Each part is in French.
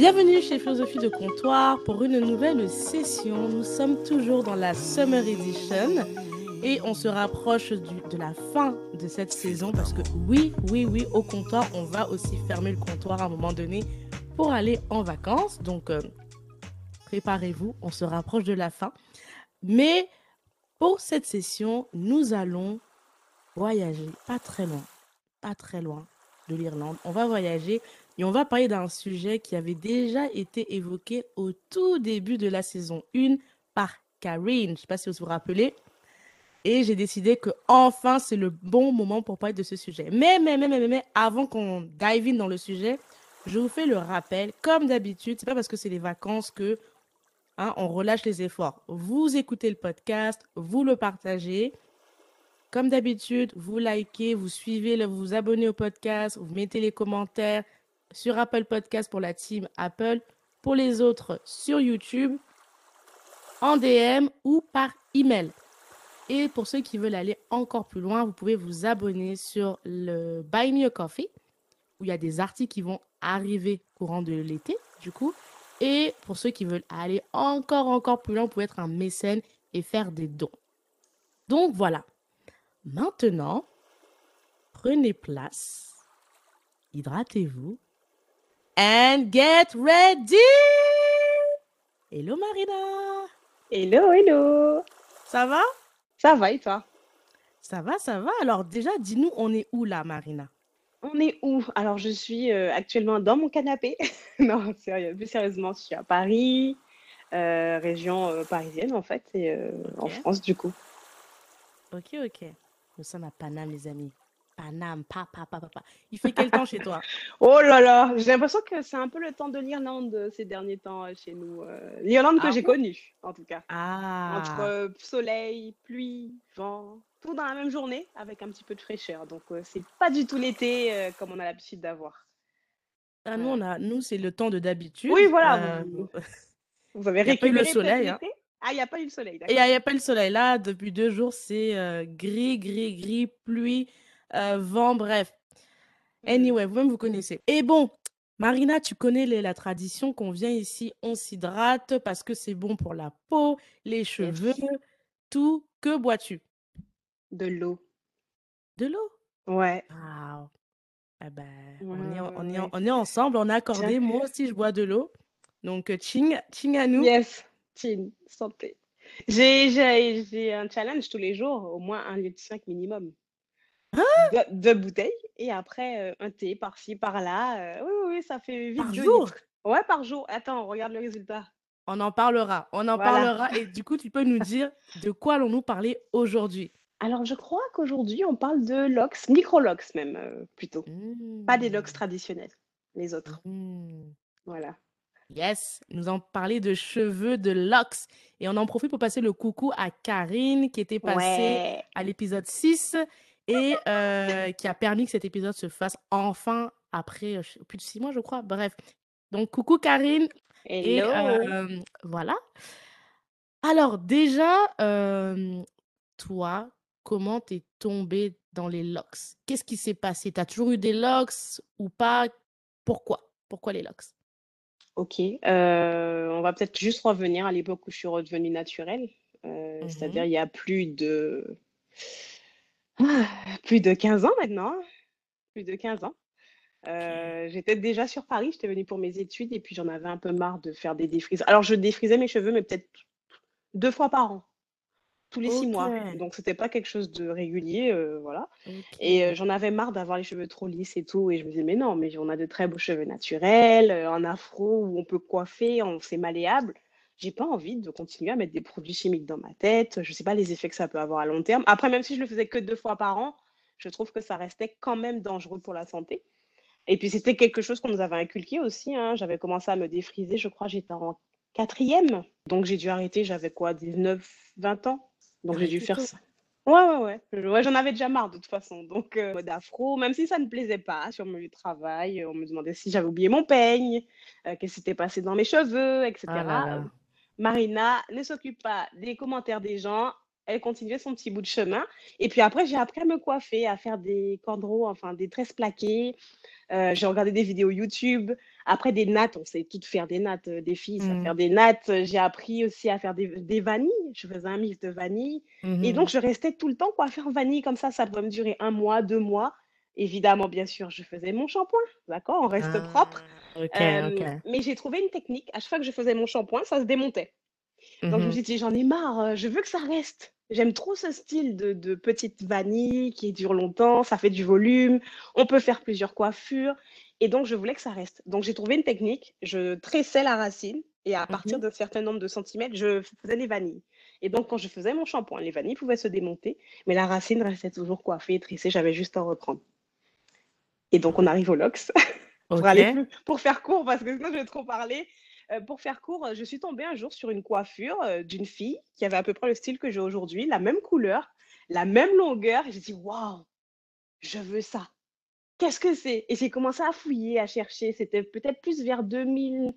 Bienvenue chez Philosophie de Comptoir pour une nouvelle session. Nous sommes toujours dans la Summer Edition et on se rapproche du- de la fin de cette saison parce que oui, oui, oui, au comptoir, on va aussi fermer le comptoir à un moment donné pour aller en vacances. Donc, euh, préparez-vous, on se rapproche de la fin. Mais pour cette session, nous allons voyager, pas très loin, pas très loin de l'Irlande. On va voyager et on va parler d'un sujet qui avait déjà été évoqué au tout début de la saison 1 par Karine. Je ne sais pas si vous vous rappelez. Et j'ai décidé que enfin c'est le bon moment pour parler de ce sujet. Mais, mais, mais, mais, mais, avant qu'on dive in dans le sujet, je vous fais le rappel, comme d'habitude, c'est pas parce que c'est les vacances que hein, on relâche les efforts. Vous écoutez le podcast, vous le partagez. Comme d'habitude, vous likez, vous suivez, vous vous abonnez au podcast, vous mettez les commentaires sur Apple Podcast pour la team Apple, pour les autres sur YouTube, en DM ou par email. Et pour ceux qui veulent aller encore plus loin, vous pouvez vous abonner sur le Buy Me a Coffee, où il y a des articles qui vont arriver courant de l'été, du coup. Et pour ceux qui veulent aller encore, encore plus loin, vous pouvez être un mécène et faire des dons. Donc voilà. Maintenant, prenez place, hydratez-vous, and get ready! Hello Marina! Hello, hello. Ça va? Ça va et toi? Ça va, ça va. Alors déjà, dis-nous, on est où là, Marina? On est où? Alors, je suis euh, actuellement dans mon canapé. Non, sérieux, plus sérieusement, je suis à Paris, euh, région euh, parisienne en fait, et en. France du coup. Ok, ok. Nous sommes à Paname, les amis. Paname, papa, papa, papa. Il fait quel temps chez toi? Oh là là, j'ai l'impression que c'est un peu le temps de l'Irlande euh, ces derniers temps euh, chez nous. euh, L'Irlande que Ah j'ai connue, en tout cas. Entre Ah, euh, soleil, pluie, vent, tout dans la même journée, avec un petit peu de fraîcheur. Donc, c'est pas du tout l'été comme on a l'habitude d'avoir. ah, nous, on a, nous, c'est le temps de Oui, d'habitude. voilà, Euh, vous, avez eu le récupéré peut-être soleil, hein. Ah, il n'y a pas eu le soleil, il n'y a, pas le soleil. Là, depuis deux jours, c'est gris, gris, gris, pluie, euh, vent, bref. Anyway, vous-même, vous connaissez. Et bon, Marina, tu connais les- la tradition qu'on vient ici, on s'hydrate parce que c'est bon pour la peau, les cheveux, tout. Que bois-tu? De l'eau. De l'eau? Ouais. Ah ben, Ouais, on est, on est, ouais. on est ensemble, on a accordé. Moi aussi, je bois de l'eau. Donc, euh, ching, ching à nous. Yes. Chin, santé. J'ai un challenge tous les jours, au moins un litre 5 minimum. Hein? Deux, deux bouteilles et après euh, un thé par-ci, par-là. euh, oui, oui, oui, ça fait Par vite 2 jour? litres. Ouais, par jour. Attends, regarde le résultat. On en parlera, on en Voilà. parlera. Et du coup, tu peux nous dire de quoi allons-nous parler aujourd'hui? Alors, je crois qu'aujourd'hui, on parle de lox, micro-lox même, euh, plutôt. Pas des lox Hmm, traditionnels, les autres. hmm. Voilà. Yes, nous en parler de cheveux, de locks. Et on en profite pour passer le coucou à Karine qui était passée Ouais. à l'épisode 6 et euh, qui a permis que cet épisode se fasse enfin après euh, plus de six mois, je crois. Bref. Donc, coucou Karine. Et euh, voilà. Alors, déjà, toi, comment t'es tombée dans les locks? Qu'est-ce qui s'est passé? T'as toujours eu des locks ou pas? Pourquoi? Pourquoi les locks? Ok, on va peut-être juste revenir à l'époque où je suis redevenue naturelle, euh, c'est-à-dire il y a plus de ah, plus de 15 ans maintenant, plus de 15 ans. Euh, j'étais déjà sur Paris, j'étais venue pour mes études et puis j'en avais un peu marre de faire des défrises. Alors je défrisais mes cheveux, mais peut-être deux fois par an, tous les six mois. Donc c'était pas quelque chose de régulier, euh, voilà. Et euh, j'en avais marre d'avoir les cheveux trop lisses et tout. Et je me disais, mais non, mais on a de très beaux cheveux naturels, en afro, où on peut coiffer, on, c'est malléable. J'ai pas envie de continuer à mettre des produits chimiques dans ma tête. Je sais pas les effets que ça peut avoir à long terme. Après, même si je le faisais que deux fois par an, je trouve que ça restait quand même dangereux pour la santé. Et puis c'était quelque chose qu'on nous avait inculqué aussi. hein. J'avais commencé à me défriser, je crois, j'étais en quatrième. Donc j'ai dû arrêter, j'avais quoi, 19, 20 ans? Donc j'ai dû faire ça. Ouais, ouais, ouais. Je- ouais, j'en avais déjà marre de toute façon. Donc, euh, mode afro, même si ça ne plaisait pas sur mon lieu de travail, on me demandait si j'avais oublié mon peigne, euh, qu'est-ce qui s'était passé dans mes cheveux, etc. Ah là là. Marina ne s'occupe pas des commentaires des gens. Elle continuait son petit bout de chemin. Et puis après, j'ai appris à me coiffer, à faire des cornrows, enfin des tresses plaquées. Euh, j'ai regardé des vidéos YouTube. Après, des nattes, on sait toutes faire des nattes. euh, Des filles Mhm. faire des nattes. J'ai appris aussi à faire des, des vanilles. Je faisais un mix de vanille. Et donc, Mhm. je restais tout le temps coiffée en vanille comme ça. Ça pouvait me durer un mois, deux mois. Évidemment, bien sûr, je faisais mon shampoing. D'accord? On reste propre. Ah, ok, Mais j'ai trouvé une technique. À chaque fois que je faisais mon shampoing, ça se démontait. Donc, je me Mhm. suis dit, j'en ai marre, je veux que ça reste. J'aime trop ce style de, de petite vanille qui dure longtemps, ça fait du volume, on peut faire plusieurs coiffures. Et donc, je voulais que ça reste. Donc, j'ai trouvé une technique, je tressais la racine et à partir Mhm. d'un certain nombre de centimètres, je faisais les vanilles. Et donc, quand je faisais mon shampoing, les vanilles pouvaient se démonter, mais la racine restait toujours coiffée et tressée, j'avais juste à reprendre. Et donc, on arrive au LOX. pour Ok. aller plus, pour faire court, parce que sinon je vais trop parler. Euh, pour faire court, je suis tombée un jour sur une coiffure euh, d'une fille qui avait à peu près le style que j'ai aujourd'hui, la même couleur, la même longueur. Et j'ai dit, waouh, je veux ça. Qu'est-ce que c'est? Et j'ai commencé à fouiller, à chercher. C'était peut-être plus vers 2000,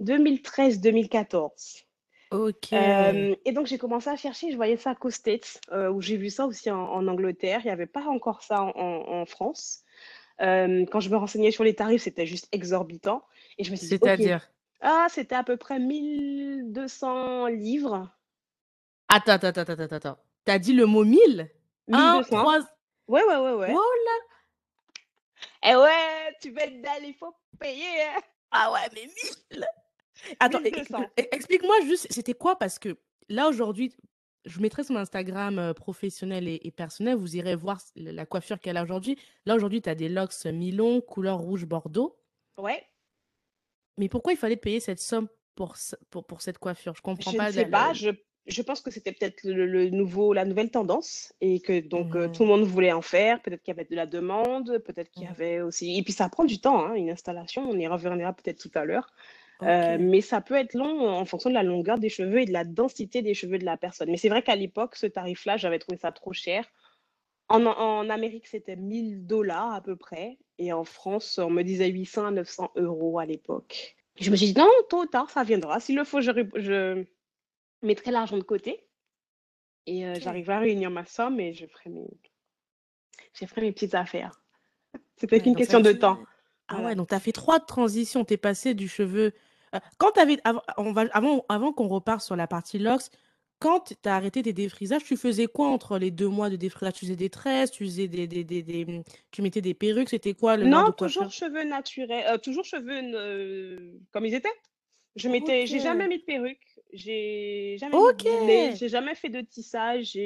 2013-2014. Ok. Euh, et donc, j'ai commencé à chercher. Je voyais ça qu'aux States, euh, où j'ai vu ça aussi en, en Angleterre. Il n'y avait pas encore ça en, en- en France. Euh, quand je me renseignais sur les tarifs, c'était juste exorbitant. Et je me suis dit, ah, c'était à peu près 1200 livres. Attends, attends, attends, attends, attends. T'as dit le mot 1000? 1, 1200. 3. Ouais, ouais, ouais, ouais. Oh là! Eh ouais, tu veux être dalle, il faut payer. hein. Ah ouais, mais 1000! Attends, e- 1200. e- e- explique-moi juste, c'était quoi? Parce que là, aujourd'hui, je mettrai son Instagram euh, professionnel et, et personnel. Vous irez voir la coiffure qu'elle a aujourd'hui. Là, aujourd'hui, tu as des locks mi-longs, couleur rouge bordeaux. Ouais, Mais pourquoi il fallait payer cette somme pour, pour, pour cette coiffure? Je comprends je ne pas. sais pas. Je, je pense que c'était peut-être le, le nouveau, la nouvelle tendance et que donc euh, tout le monde voulait en faire. Peut-être qu'il y avait de la demande, peut-être qu'il y Mhm. avait aussi. Et puis ça prend du temps, hein, une installation. On y reviendra peut-être tout à l'heure. Euh, mais ça peut être long en fonction de la longueur des cheveux et de la densité des cheveux de la personne. Mais c'est vrai qu'à l'époque, ce tarif-là, j'avais trouvé ça trop cher. En, en Amérique, c'était 1000 dollars à peu près. Et en France, on me disait 800 à 900 euros à l'époque. Je me suis dit, non, tôt ou tard, ça viendra. S'il le faut, je, mettrai l'argent de côté. Et euh, j'arriverai à réunir ma somme et je ferai mes, je ferai mes petites affaires. C'était Ouais, qu'une question de temps. Ah Voilà. ouais, donc tu as fait trois transitions. Tu es passé du cheveu. Quand t'avais... Avant, on va... avant, avant qu'on repart sur la partie locks, quand tu as arrêté tes défrisages, tu faisais quoi entre les deux mois de défrisage? Tu faisais des tresses, tu faisais des, des, des, des- Tu mettais des perruques, c'était quoi le Non, de toujours cheveux naturels, euh, toujours cheveux euh, comme ils étaient. Je mettais, j'ai jamais mis de perruque, j'ai jamais mis de Ok. bouclé, j'ai jamais fait de tissage.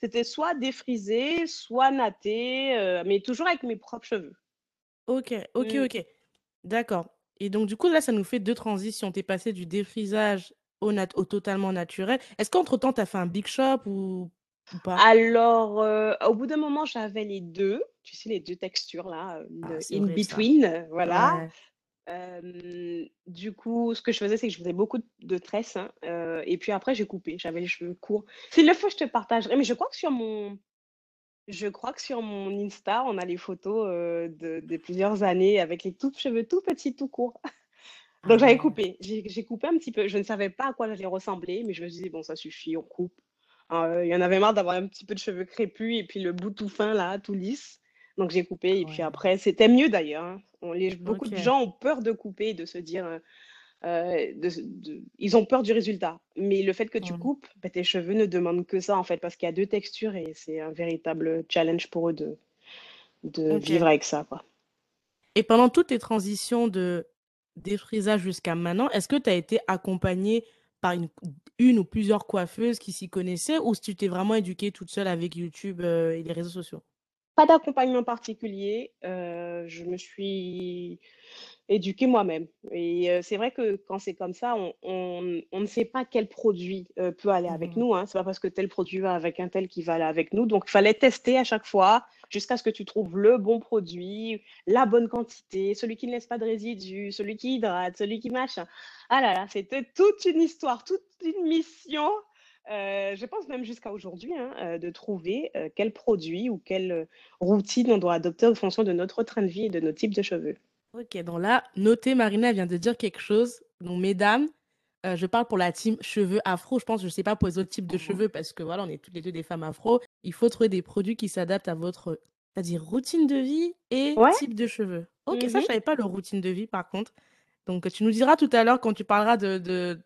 C'était soit défrisé, soit natté, euh, mais toujours avec mes propres cheveux. Ok, ok, Mm. ok. D'accord. Et donc, du coup, là, ça nous fait deux transitions. Tu es passé du défrisage au, nat- au totalement naturel. Est-ce qu'entre-temps, tu as fait un big shop ou, ou pas? Alors, euh, au bout d'un moment, j'avais les deux, tu sais, les deux textures là, Ah, c'est in horrible between, euh, voilà. Ouais. Euh, du coup, ce que je faisais, c'est que je faisais beaucoup de, tresses, hein, euh, et puis après, j'ai coupé. J'avais les cheveux courts. S'il le faut, je te partagerai. Mais je crois que sur mon, je crois que sur mon Insta, on a les photos euh, de, de plusieurs années avec les tout cheveux tout petits, tout courts. Ah Donc j'avais coupé. J'ai coupé un petit peu. Je ne savais pas à quoi j'allais ressembler, mais je me suis dit, bon, ça suffit, on coupe. Euh, Il y en avait marre d'avoir un petit peu de cheveux crépus et puis le bout tout fin là, tout lisse. Donc j'ai coupé et puis Ouais. après, c'était mieux d'ailleurs. hein. Beaucoup de gens ont peur de couper et de se dire, euh, euh, de- de- ils ont peur du résultat. Mais le fait que tu coupes, bah, tes cheveux ne demandent que ça en fait, parce qu'il y a deux textures et c'est un véritable challenge pour eux de, vivre avec ça, quoi. Et pendant toutes tes transitions de défrisage jusqu'à maintenant, est-ce que tu as été accompagnée par une, une ou plusieurs coiffeuses qui s'y connaissaient ou si tu t'es vraiment éduquée toute seule avec YouTube euh, et les réseaux sociaux? Pas d'accompagnement particulier. euh, je me suis éduquée moi-même. Et euh, c'est vrai que quand c'est comme ça, on, on- on ne sait pas quel produit euh, peut aller avec Mhm. nous. Hein. C'est pas parce que tel produit va avec un tel qui va aller avec nous. Donc, il fallait tester à chaque fois jusqu'à ce que tu trouves le bon produit, la bonne quantité, celui qui ne laisse pas de résidus, celui qui hydrate, celui qui machin. Ah là là, c'était toute une histoire, toute une mission. Euh, je pense même jusqu'à aujourd'hui hein, euh, de trouver euh, quel produit ou quelle euh, routine on doit adopter en fonction de notre train de vie et de nos types de cheveux. Ok, donc là, notez, Marina vient de dire quelque chose. Donc, mesdames, euh, je parle pour la team cheveux afro. Je pense, je ne sais pas pour les autres types de Mhm. cheveux parce que voilà, on est toutes les deux des femmes afro. Il faut trouver des produits qui s'adaptent à votre, c'est-à-dire routine de vie et Ouais. type de cheveux. Ok, ça, Mhm. je savais pas le routine de vie par contre. Donc, tu nous diras tout à l'heure quand tu parleras de, de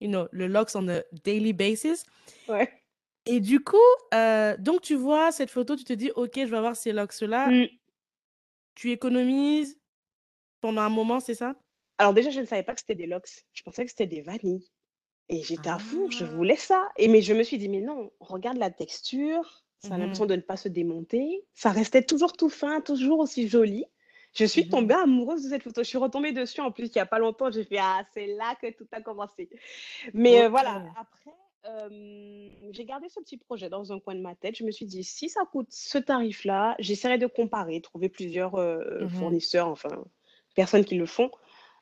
you know, le locks on a daily basis. Ouais. Et du coup, euh, donc tu vois cette photo, tu te dis, ok, je vais avoir ces locks-là. Mm. Tu économises pendant un moment, c'est ça? Alors déjà, je ne savais pas que c'était des locks. Je pensais que c'était des vanilles. Et j'étais à fond, je Ah. voulais ça. Et mais je me suis dit, mais non, regarde la texture, ça a Mhm. l'impression de ne pas se démonter. Ça restait toujours tout fin, toujours aussi joli. Je suis Mhm. tombée amoureuse de cette photo. Je suis retombée dessus en plus il n'y a pas longtemps. J'ai fait, ah, c'est là que tout a commencé. Mais euh, voilà, après, euh, j'ai gardé ce petit projet dans un coin de ma tête. Je me suis dit, si ça coûte ce tarif-là, j'essaierai de comparer, trouver plusieurs euh, Mhm. fournisseurs, enfin, personnes qui le font.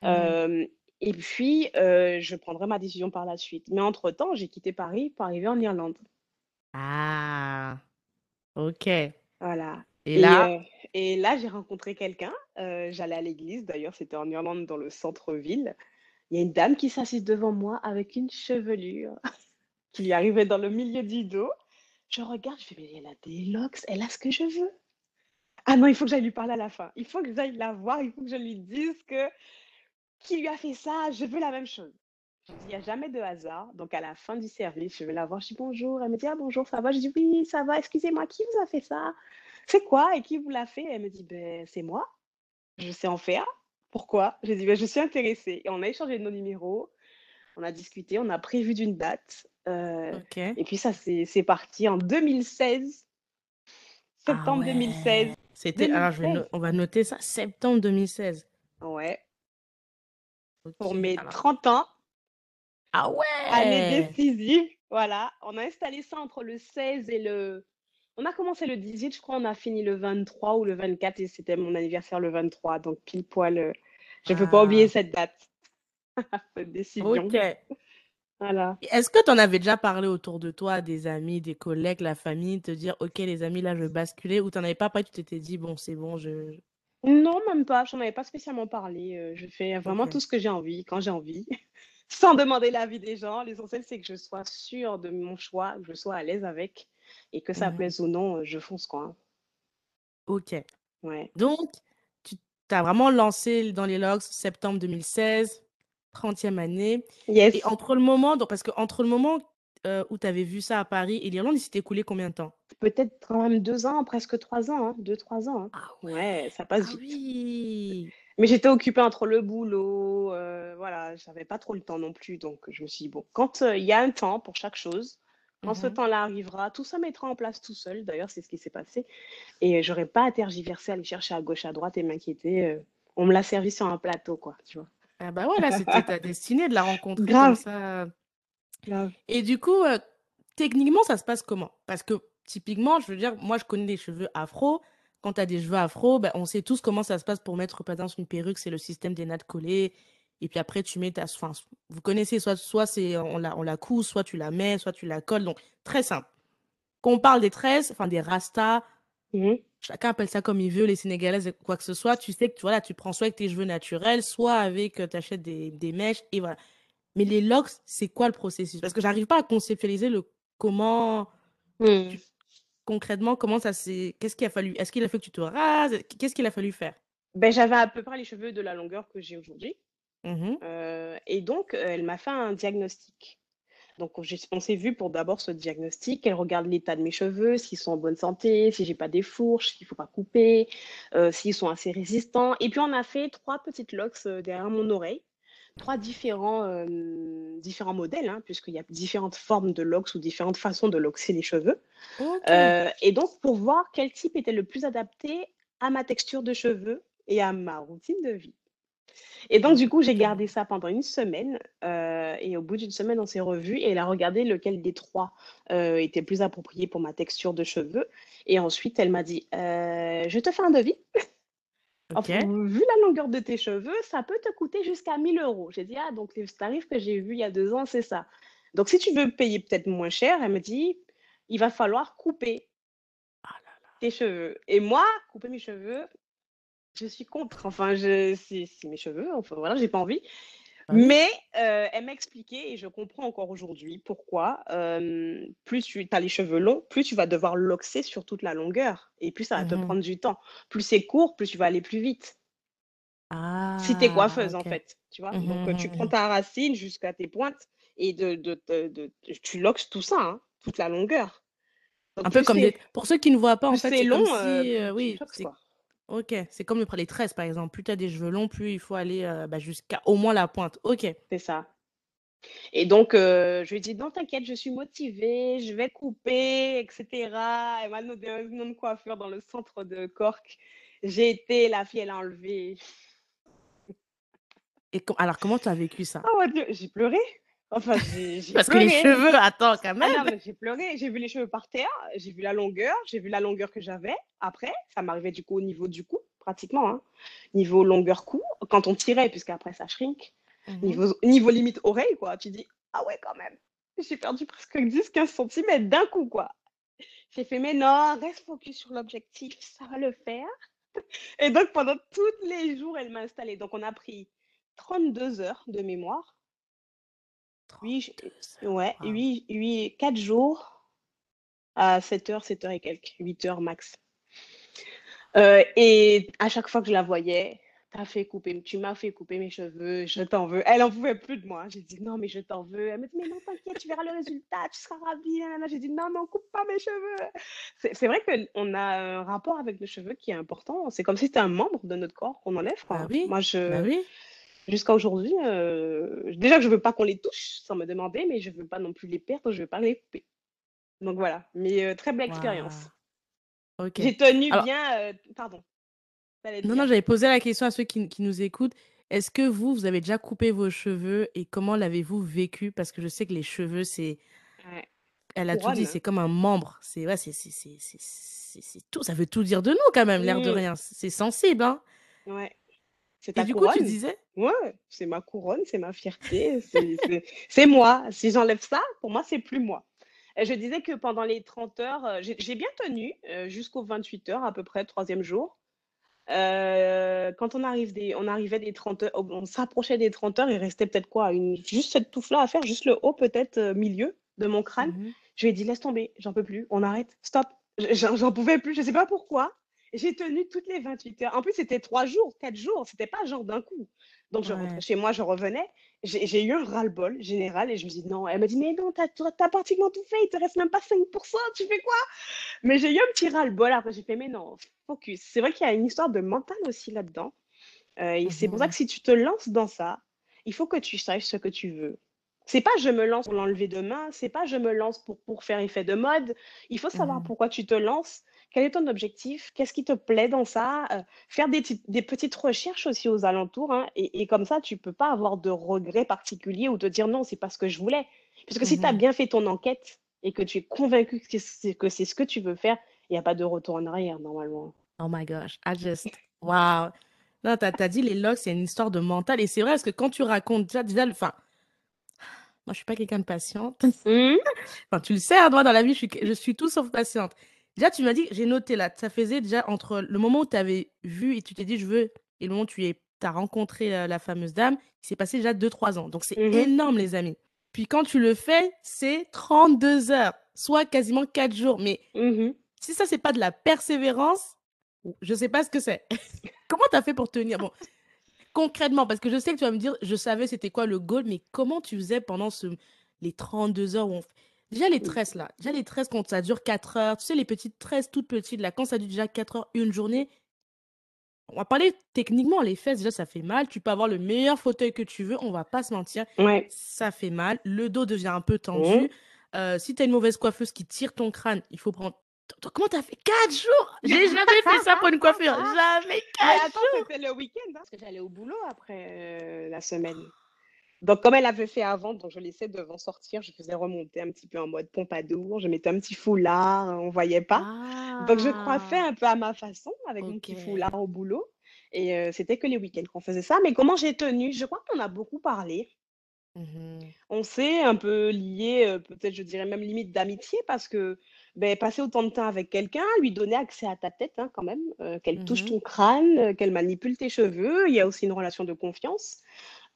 Euh, et puis, euh, je prendrai ma décision par la suite. Mais entre-temps, j'ai quitté Paris pour arriver en Irlande. Ah, ok. Voilà. Et, là, euh, et là, j'ai rencontré quelqu'un. euh, j'allais à l'église, d'ailleurs, c'était en Irlande, dans le centre-ville. Il y a une dame qui s'assise devant moi avec une chevelure qui lui arrivait dans le milieu du dos. Je regarde, je fais, mais elle a des locks, elle a ce que je veux. Ah non, il faut que j'aille lui parler à la fin. Il faut que j'aille la voir, il faut que je lui dise que qui lui a fait ça, je veux la même chose. Je dis, il n'y a jamais de hasard. Donc, à la fin du service, je vais la voir, je dis bonjour. Elle me dit, ah bonjour, ça va? Je dis, oui, ça va, excusez-moi, qui vous a fait ça? C'est quoi? Et qui vous l'a fait? Elle me dit, ben, c'est moi. Je sais en faire. Pourquoi? J'ai dit, ben, je suis intéressée. Et on a échangé nos numéros, on a discuté, on a prévu d'une date. euh, ok. et puis, ça, c'est parti en 2016, Ah septembre 2016. ouais. C'était, alors je vais no- 2016. on va noter ça, septembre 2016. Ouais, pour mes Alors, 30 ans. ah Année ouais. décisive, voilà. On a installé ça entre le 16 et le... On a commencé le 18, je crois, on a fini le 23 ou le 24 et c'était mon anniversaire le 23. Donc pile poil, euh, je ne peux pas oublier Ah, cette date, cette décision. ok. Voilà. Est-ce que tu en avais déjà parlé autour de toi, des amis, des collègues, la famille, te dire, ok, les amis, là, je basculais, ou tu n'en avais pas parlé, tu t'étais dit, bon, c'est bon, je... Non, même pas, j'en avais pas spécialement parlé. euh, je fais vraiment tout ce que j'ai envie, quand j'ai envie, sans demander l'avis des gens. L'essentiel, c'est que je sois sûre de mon choix, que je sois à l'aise avec et que ça plaise ou non, je fonce quoi. hein. Ok. Ouais. Donc, tu t'as vraiment lancé dans les logs septembre 2016, 30e année. Et Yes. entre le moment, donc, parce que entre le moment euh, où tu avais vu ça à Paris et l'Irlande, il s'était écoulé combien de temps? Peut-être quand même deux ans, presque trois ans, hein, deux, trois ans. hein. Ah Ouais, ça Ah passe vite. oui. Mais j'étais occupée entre le boulot, euh, voilà, j'avais pas trop le temps non plus. Donc je me suis dit, bon, quand euh, il y a un temps pour chaque chose, quand ce Mhm. temps-là arrivera, tout ça mettra en place tout seul. D'ailleurs, c'est ce qui s'est passé. Et euh, j'aurais pas à tergiverser, aller chercher à gauche, à droite et m'inquiéter. euh, on me l'a servi sur un plateau, quoi, tu vois. Ah bah voilà, c'était ta destinée de la rencontrer comme ça. grave. Et du coup, euh, techniquement, ça se passe comment? Parce que typiquement, je veux dire, moi, je connais les cheveux afro. Quand tu as des cheveux afro, ben, on sait tous comment ça se passe pour mettre, par exemple, une perruque, c'est le système des nattes collées. Et puis après, tu mets ta... Enfin, vous connaissez, soit, soit c'est on la, on la coud, soit tu la mets, soit tu la colles. Donc, très simple. Quand on parle des tresses, enfin des rastas, Mhm. chacun appelle ça comme il veut, les Sénégalaises, quoi que ce soit, tu sais que tu, voilà, tu prends soit avec tes cheveux naturels, soit avec, tu achètes des, des mèches, et voilà. Mais les locks, c'est quoi le processus? Parce que j'arrive pas à conceptualiser le comment, tu- concrètement, comment ça s'est, qu'est-ce qu'il a fallu, est-ce qu'il a fallu que tu te rases? Qu'est-ce qu'il a fallu faire? Ben, j'avais à peu près les cheveux de la longueur que j'ai aujourd'hui. Mhm. Euh, et donc, elle m'a fait un diagnostic. Donc, on, s'est vu pour d'abord ce diagnostic. Elle regarde l'état de mes cheveux, s'ils sont en bonne santé, si j'ai pas des fourches, s'il faut pas couper, euh, s'ils sont assez résistants. Et puis, on a fait trois petites locks euh, derrière mon oreille, trois différents, euh, différents modèles, hein, puisqu'il y a différentes formes de locks ou différentes façons de loxer les cheveux. Et donc, pour voir quel type était le plus adapté à ma texture de cheveux et à ma routine de vie. Et donc, du coup, j'ai gardé ça pendant une semaine. euh, et au bout d'une semaine, on s'est revus et elle a regardé lequel des trois euh, était plus approprié pour ma texture de cheveux. Et ensuite, elle m'a dit, Euh, je te fais un devis. Ok. Enfin, vu la longueur de tes cheveux, ça peut te coûter jusqu'à 1000 euros. J'ai dit, ah, donc les tarifs que j'ai vus il y a deux ans, c'est ça. Donc, si tu veux payer peut-être moins cher, elle me dit, il va falloir couper Ah là là. tes cheveux. Et moi, couper mes cheveux, je suis contre. Enfin, je, c'est, c'est mes cheveux. Enfin, voilà, j'ai pas envie. Oui. Mais euh, elle m'a expliqué, et je comprends encore aujourd'hui pourquoi, euh, plus tu as les cheveux longs, plus tu vas devoir loxer sur toute la longueur. Et plus ça va te Mhm. prendre du temps. Plus c'est court, plus tu vas aller plus vite. Si tu es Ah, coiffeuse, en fait, tu vois? Mmh mh, Donc, heu, tu mmh prends mh. ta racine jusqu'à tes pointes et de de de de tu locks tout ça, hein, toute la longueur. Donc Un peu comme des pour ceux qui ne voient pas, en fait, c'est long, si, tu oui, c'est. OK, c'est comme le les tresses, par exemple. Plus tu as des cheveux longs, plus il faut aller, heu, bah, jusqu'à au moins la pointe. OK. C'est ça. Et donc, heu, je lui ai dit: «Non, t'inquiète, je suis motivée, je vais couper et cetera». Elle m'a donné un nom de coiffure dans le centre de Cork. J'ai été, la fille, elle a enlevé. Et alors comment tu as vécu ça? Oh mon Dieu, j'ai pleuré. Enfin, j'ai j'ai Parce que les cheveux, attends, quand Ah non, même! mais j'ai pleuré. J'ai vu les cheveux par terre, j'ai vu la longueur, j'ai vu la longueur que j'avais. Après, ça m'arrivait du coup au niveau du cou, pratiquement, hein. Niveau longueur cou, quand on tirait, puisqu'après ça shrink. Mmh mh. Niveau niveau limite oreille, quoi. Tu dis: «Ah ouais, quand même». J'ai perdu presque 10-15 centimètres d'un coup, quoi. J'ai fait: «Mais non, reste focus sur l'objectif, ça va le faire». Et donc pendant tous les jours, elle m'a installée. Donc on a pris 32 heures de mémoire. 32 Oui, ouais, waouh! 8 8 4 jours à 7 heures, 7 heures et quelques, 8 heures max. Heu et à chaque fois que je la voyais: «Tu as fait couper tu m'as fait couper mes cheveux, je t'en veux». Elle en pouvait plus de moi. J'ai dit: «Non, mais je t'en veux». Elle me dit: «Mais non, t'inquiète, tu verras le résultat, tu seras ravie, na na na». J'ai dit: «Non, non, coupe pas mes cheveux». C'est vrai qu'on a un rapport avec les cheveux qui est important. C'est comme si c'était un membre de notre corps qu'on enlève, Bah quoi. oui, Moi, bah je oui. Jusqu'à aujourd'hui, heu, déjà que je veux pas qu'on les touche sans me demander, mais je veux pas non plus les perdre, je veux pas les couper. Donc voilà, mais heu, très belle expérience. J'ai tenu Alors bien, heu pardon, Non, non, dire? j'allais poser la question à ceux qui nous écoutent. Est-ce que vous, vous avez déjà coupé vos cheveux et comment l'avez-vous vécu? Parce que je sais que les cheveux, c'est Ouais. elle a tout dit, c'est comme un membre. C'est ouais, c'est tout, ça veut tout dire de nous quand même, l'air de rien. C'est sensible, hein? Ouais. C'est Et ta du coup, tu couronne. disais? Ouais, c'est ma couronne, c'est ma fierté, c'est moi. Si j'enlève ça, pour moi, c'est plus moi. Et je disais que pendant les 30 heures, heu, j'ai bien tenu, heu, jusqu'aux 28 heures à peu près, 3e jour. Heu, quand on arrive des on arrivait des 30 heures on s'approchait des 30 heures, il restait peut-être quoi? Une juste cette touffe-là à faire, juste le haut peut-être, milieu de mon crâne. Mmh mh. Je lui ai dit: «Laisse tomber, j'en peux plus, on arrête, stop». J'en pouvais plus, je sais pas pourquoi. J'ai tenu toutes les 28 heures. En plus, c'était 3 jours, 4 jours, c'était pas genre d'un coup. Donc je rentrais Ouais. chez moi, je revenais, j'ai eu un ras-le-bol général et je me suis dit: «Non». Elle m'a dit: «Mais non, tu as pratiquement tout fait, il te reste même pas 5% tu fais quoi?» Mais j'ai eu un petit ras-le-bol après, j'ai fait: «Mais non, focus». C'est vrai qu'il y a une histoire de mental aussi là-dedans, et Mmh c'est pour ça que mh. si tu te lances dans ça, il faut que tu saches ce que tu veux. C'est pas: «Je me lance pour l'enlever demain», c'est pas: «Je me lance pour pour faire effet de mode». Il faut savoir mh. pourquoi tu te lances, quel est ton objectif, qu'est-ce qui te plaît dans ça, heu, faire des petites des petites recherches aussi aux alentours, hein et et comme ça, tu peux pas avoir de regrets particuliers ou te dire: «Non, c'est pas ce que je voulais». Puisque si Mmh tu as mh. bien fait ton enquête et que tu es convaincu que c'est que ce que tu veux faire, il y a pas de retour en arrière normalement. Oh my gosh, I just waouh! Non, tu as dit les locks, c'est une histoire de mental et c'est vrai parce que quand tu racontes déjà déjà enfin, moi je suis pas quelqu'un de patiente. Mmh. Enfin, tu le sais, hein, moi dans la vie, je suis je suis tout sauf patiente. Déjà, tu m'as dit j'ai noté là, ça faisait déjà entre le moment où tu avais vu et tu t'es dit: «Je veux» et le moment où tu es as rencontré, heu, la fameuse dame, il s'est passé déjà 2-3 ans. Donc c'est Mmh mh. énorme les amis. Puis quand tu le fais, c'est 32 heures, soit quasiment 4 jours. Mais Mmh mh. si ça, c'est pas de la persévérance, je sais pas ce que c'est. Comment tu as fait pour tenir? Bon, concrètement, parce que je sais que tu vas me dire: «Je savais c'était quoi le goal», mais comment tu faisais pendant ce les 32 heures où on déjà les Mmh. tresses là, déjà les tresses quand ça dure 4 heures, tu sais les petites tresses toutes petites là, quand ça dure déjà 4 heures, une journée on va parler techniquement, les fesses déjà ça fait mal. Tu peux avoir le meilleur fauteuil que tu veux, on va pas se mentir, Ouais. ça fait mal. Le dos devient un peu Mmh. tendu. Heu, si tu as une mauvaise coiffeuse qui tire ton crâne, il faut prendre comment tu as fait? 4 jours? J'ai jamais fait ça pour une coiffure, jamais Mais 4 attends, jours! c'était le week-end, hein, parce que j'allais au boulot après, heu, la semaine. Donc comme elle avait fait avant, donc je laissais devant sortir, je faisais remonter un petit peu en mode pompadour, je mettais un petit foulard, on voyait pas. Donc je coiffais Ah! un peu à ma façon avec mon petit foulard au boulot et heu, c'était que les week-ends qu'on faisait ça. Mais comment j'ai tenu? Je crois qu'on a beaucoup parlé. Mmh mh. On s'est un peu liés, heu, peut-être je dirais même limite d'amitié parce que, beh, passer autant de temps avec quelqu'un, lui donner accès à ta tête, hein, quand même, heu, qu'elle Mmh touche ton crâne, qu'elle manipule tes cheveux, il y a aussi une relation de confiance.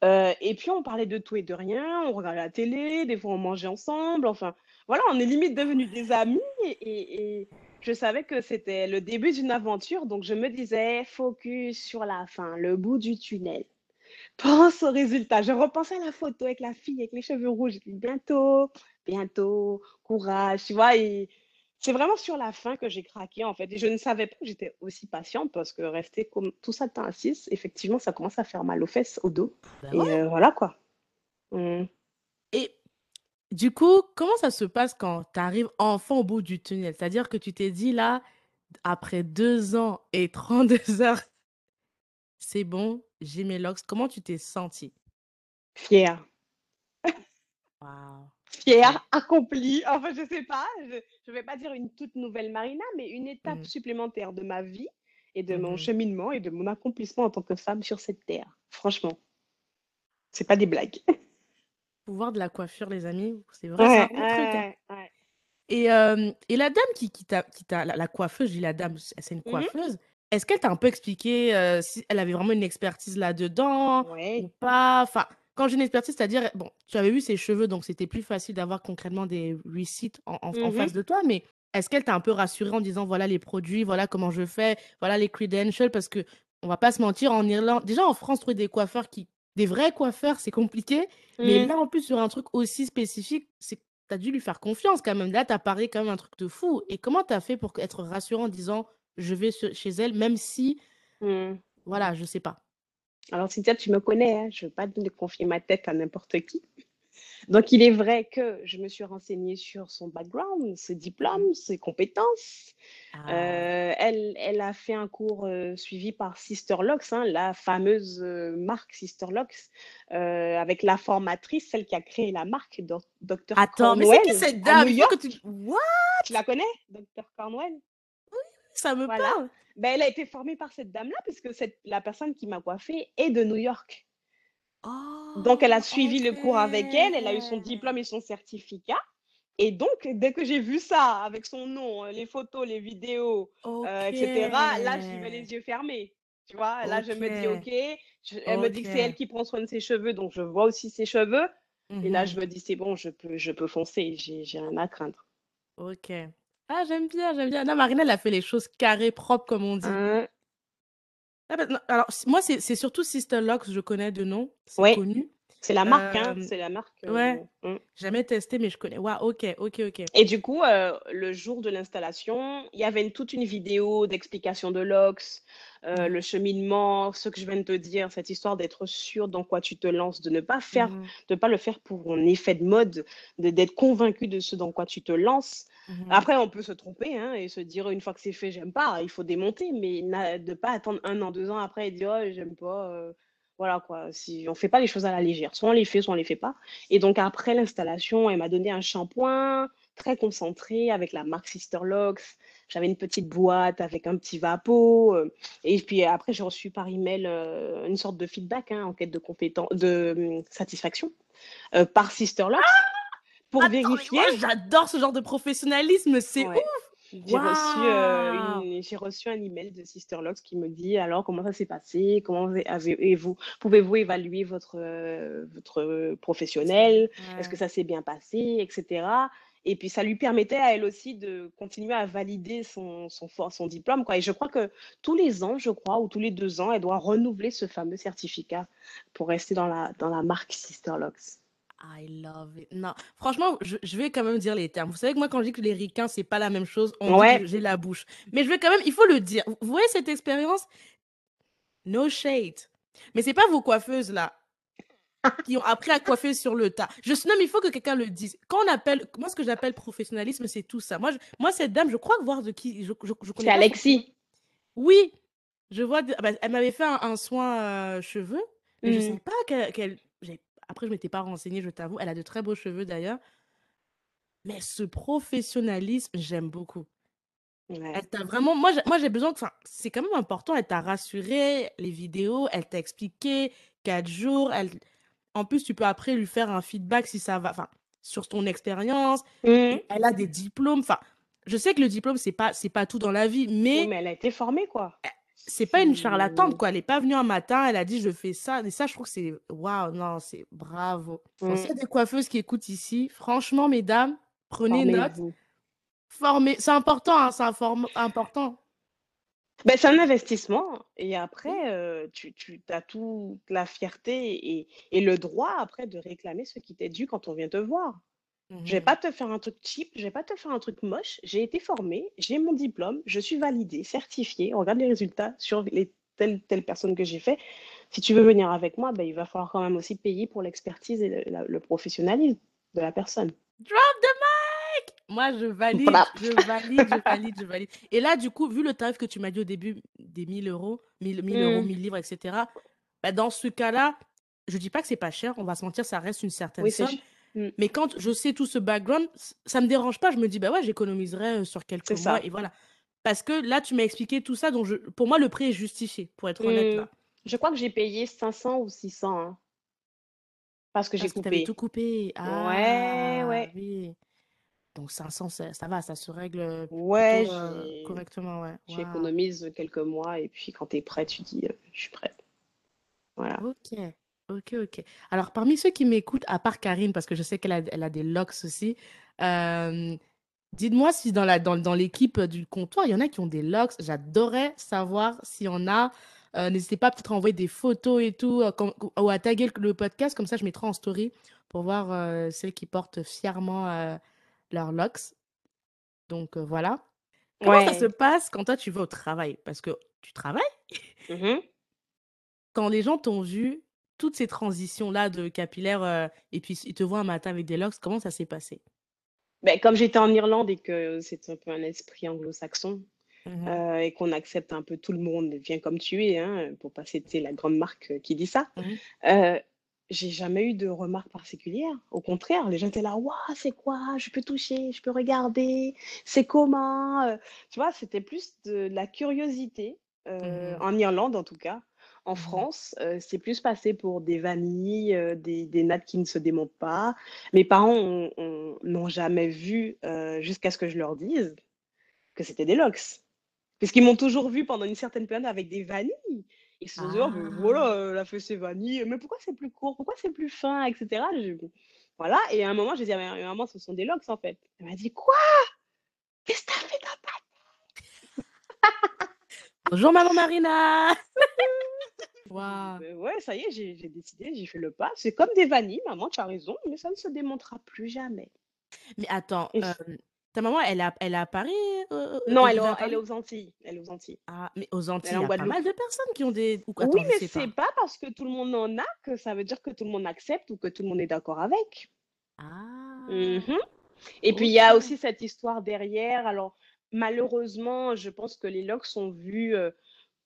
Heu et puis on parlait de tout et de rien, on regardait la télé, des fois on mangeait ensemble, enfin voilà, on est limite devenus des amis et je savais que c'était le début d'une aventure, donc je me disais focus sur la fin, le bout du tunnel. Pense au résultat. Je repensais à la photo avec la fille avec les cheveux rouges. Je dis bientôt, bientôt, courage, tu vois. C'est vraiment sur la fin que j'ai craqué en fait. Et je ne savais pas que j'étais aussi patiente parce que rester comme tout ça de temps assise, effectivement, ça commence à faire mal aux fesses, au dos. Bah Et ouais. euh, voilà quoi. Mm. Et du coup, comment ça se passe quand tu arrives enfin au bout du tunnel? C'est-à-dire que tu t'es dit là, après 2 ans et 32 heures, c'est bon, j'ai mes locks. Comment tu t'es sentie? Fière. Waouh. Fière, accomplie. Enfin, je sais pas, je ne vais pas dire une toute nouvelle Marina, mais une étape Mmh. supplémentaire de ma vie et de mon Mmh cheminement et de mon accomplissement en tant que femme sur cette terre. Franchement, c'est pas des blagues. Pouvoir de la coiffure, les amis, c'est vrai, c'est un Ouais, vrai truc, hein. ouais. Et, hem, et la dame qui qui t'a la la coiffeuse, je dis la dame, c'est une Mhm. coiffeuse. Est-ce qu'elle t'a un peu expliqué, heu, si elle avait vraiment une expertise là-dedans ou pas? Enfin, quand j'ai une expertise, c'est-à-dire, bon, tu avais vu ses cheveux, donc c'était plus facile d'avoir concrètement des receipts en en en Mhm. face de toi, mais est-ce qu'elle t'a un peu rassurée en disant: «Voilà les produits, voilà comment je fais, voilà les credentials?» parce qu'on va pas se mentir, en Irlande déjà en France, trouver des coiffeurs qui des vrais coiffeurs, c'est compliqué, mais Mm. là, en plus, sur un truc aussi spécifique, c'est tu as dû lui faire confiance quand même. Là, tu as parlé quand même un truc de fou et comment tu as fait pour être rassurant en disant: «Je vais chez elle», même si, Mm. voilà, je sais pas? Alors, Cynthia, tu me connais, hein, je ne veux pas donner confier ma tête à n'importe qui. Donc, il est vrai que je me suis renseignée sur son background, ses diplômes, ses compétences. Ah. Euh, elle, elle a fait un cours euh, suivi par Sister Locks, hein, la fameuse euh, marque Sister Locks, euh, avec la formatrice, celle qui a créé la marque, Dr. Attends, mais c'est qui cette à dame? New que tu what? Tu la connais, Dr. Cornwell? Ça me Voilà. parle. Ben, elle a été formée par cette dame-là, puisque cette, la personne qui m'a coiffée est de New York. Donc, elle a Oh, suivi le cours avec elle, elle a eu son diplôme et son certificat. Et donc, dès que j'ai vu ça, avec son nom, euh, les photos, les vidéos, euh, etc., là, j'y vais les yeux fermés. Tu vois, là, je me dis, OK. Je- elle me dit que c'est elle qui prend soin de ses cheveux, donc je vois aussi ses cheveux. Et là, je Mmh me dis, c'est bon, je peux, je peux foncer, j'ai rien à craindre. OK. Ah, j'aime bien, j'aime bien. Non, Marina, elle a fait les choses carrées, propres, comme on dit. Hein, Ah bah, non, alors, moi, c'est c'est surtout Sister Locks, je connais de nom, c'est Ouais, connu. c'est la marque, hein, Hem, c'est la marque. ouais, euh, mm. jamais testé, mais je connais. Waouh, OK, OK, OK. Et du coup, euh, le jour de l'installation, il y avait une- toute une vidéo d'explication de l'Ox, euh, Mmh le cheminement, ce que je viens de te dire, cette histoire d'être sûr dans quoi tu te lances, de ne pas faire, Mmh de pas le faire pour un effet de mode, de d'être convaincu de ce dans quoi tu te lances. Mmh Après, on peut se tromper hein, et se dire une fois que c'est fait, j'aime pas, il faut démonter, mais de pas attendre un an, deux ans après et dire oh, j'aime pas. euh, voilà quoi, si on fait pas les choses à la légère, soit on les fait, soit on les fait pas. Et donc après l'installation, elle m'a donné un shampoing très concentré avec la marque Sister Locks. J'avais une petite boîte avec un petit vapeau. euh, et puis après, j'ai reçu par email euh, une sorte de feedback, hein, enquête de compétence, de hum, satisfaction euh, par Sister Locks pour Attends, vérifier. j'adore ce genre de professionnalisme, c'est Ouais. ouf! J'ai reçu, euh, une, reçu un email de Sister Locks qui me dit alors comment ça s'est passé, comment avez- avez-vous, pouvez-vous évaluer votre, euh, votre professionnel, est-ce que ça s'est bien passé, etc. Et puis ça lui permettait à elle aussi de continuer à valider son, son diplôme. Quoi. Et je crois que tous les ans, je crois, ou tous les deux ans, elle doit renouveler ce fameux certificat pour rester dans la, dans la marque Sister Locks. I love it. Non, franchement, je, je vais quand même dire les termes. Vous savez que moi, quand je dis que les ricains, c'est pas la même chose, on Ouais, j'ai la bouche. Mais je vais quand même, il faut le dire. Vous voyez cette expérience? No shade. Mais c'est pas vos coiffeuses là qui ont appris à coiffer sur le tas. Je non, mais il faut que quelqu'un le dise. Quand on appelle, moi, ce que j'appelle professionnalisme, c'est tout ça. Moi, je- moi, cette dame, je crois voir de qui, je, je, je c'est connais. Alexis. Oui, je vois. de- ah bah, elle m'avait fait un, un soin euh, cheveux, mais je Mm. savais pas qu'elle. Après, je m'étais pas renseignée, je t'avoue. Elle a de très beaux cheveux d'ailleurs. Mais ce professionnalisme, j'aime beaucoup. Ouais. Elle t'a vraiment. Moi, j'ai besoin. Enfin, c'est quand même important. Elle t'a rassuré, les vidéos, elle t'a expliqué, quatre jours. Elle... En plus, tu peux après lui faire un feedback si ça va. Enfin, sur ton expérience. Mm. Et elle a des diplômes. Enfin, je sais que le diplôme, c'est pas, c'est pas tout dans la vie, Oui, mais mais elle a été formée, quoi. C'est pas une charlatane, quoi. Elle est pas venue un matin, elle a dit je fais ça. Et ça, je trouve que c'est waouh, non, c'est bravo. Mm. s'il y a des coiffeuses qui écoutent ici, franchement, mesdames, prenez note. Former, c'est important, hein, c'est important. Ben, c'est un investissement et après, euh, tu, tu as toute la fierté et, et le droit après de réclamer ce qui t'est dû quand on vient te voir. Je vais pas te faire un truc cheap, je vais pas te faire un truc moche. J'ai été formée, j'ai mon diplôme, je suis validée, certifiée. On regarde les résultats sur les telle telle personne que j'ai fait. Si tu veux venir avec moi, ben, il va falloir quand même aussi payer pour l'expertise et le, la- le professionnalisme de la personne. Drop the mic! Moi, je valide, Voilà. je valide, je valide, je valide. Et là, du coup, vu le tarif que tu m'as dit au début, des 1000 euros, 1000, 1000 euros, Hmm. 1000 livres, etc., bah, dans ce cas-là, je dis pas que c'est pas cher, on va se mentir, ça reste une certaine Oui, somme. Hmm, Mais quand je sais tout ce background, ça me dérange pas. Je me dis, bah ouais, j'économiserai euh, sur quelques mois ça. et voilà. Parce que là, tu m'as expliqué tout ça, donc je, pour moi, le prix est justifié, pour être honnête Hmm, là. Je crois que j'ai payé 500 ou 600 hein, parce que j'ai tu avais tout coupé. coupé. Ouais, Ah, ouais. oui. Donc 500, ça, ça va, ça se règle euh, Ouais, plutôt euh, correctement, ouais. J'économise quelques mois et puis quand tu es prêt, tu dis, euh, je suis prête. Voilà. Ok, ok, ok. Alors, parmi ceux qui m'écoutent, à part Karine, parce que je sais qu'elle a, elle a des locks aussi, euh, dites-moi si dans la, dans, dans l'équipe du comptoir, il y en a qui ont des locks. J'adorerais savoir s'il y en a. Euh, n'hésitez pas peut-être à envoyer des photos et tout, euh, ou à taguer le, le podcast, comme ça je mettrai en story pour voir euh, celles qui portent fièrement euh, leurs locks. Donc euh, voilà. Comment ça se Ouais. passe quand toi tu vas au travail? Parce que tu travailles? Mhm. quand les gens t'ont vu, toutes ces transitions-là de capillaire, euh, et puis ils te voient un matin avec des locks, comment ça s'est passé? Ben, comme j'étais en Irlande et que c'est un peu un esprit anglo-saxon Mhm, euh, et qu'on accepte un peu tout le monde, viens comme tu es, hein, pour pas citer la grande marque euh, qui dit ça, euh, j'ai jamais eu de remarques particulières. Au contraire, les gens étaient là, waouh, c'est quoi? Je peux toucher, je peux regarder, c'est comment? Euh, Tu vois, c'était plus de la curiosité, Mhm, en Irlande en tout cas. En mhm. France, euh, c'est plus passé pour des vanilles, euh, des, des nattes qui ne se démontent pas. Mes parents ont- ont- n'ont jamais vu, euh, jusqu'à ce que je leur dise, que c'était des locks. Parce qu'ils m'ont toujours vu pendant une certaine période avec des vanilles. Ils se sont dit, oh, voilà, Ah, euh, elle a fait ses vanilles, mais pourquoi c'est plus court? Pourquoi c'est plus fin, etc. Je- Voilà, et à un moment, je dit, mais maman, ce sont des locks en fait. Elle m'a dit, quoi? Qu'est-ce que t'as fait ta bonjour maman Marina! Waouh! ben ouais, ça y est, j'ai décidé, j'ai fait le pas. C'est comme des vanilles, maman, tu as raison, mais ça ne se démontera plus jamais. Mais attends, euh, ta maman, elle a, elle est à Paris? euh, Non, elle elle est, elle aux Antilles. Elle est aux Antilles. Ah, mais aux Antilles, il y a pas mal de personnes qui ont des... ou- Oui, Attends, mais c'est pas. pas parce que tout le monde en a que ça veut dire que tout le monde accepte ou que tout le monde est d'accord avec. Ah, Mhm. Et puis il y a aussi cette histoire derrière. Alors malheureusement, je pense que les locks sont vus euh,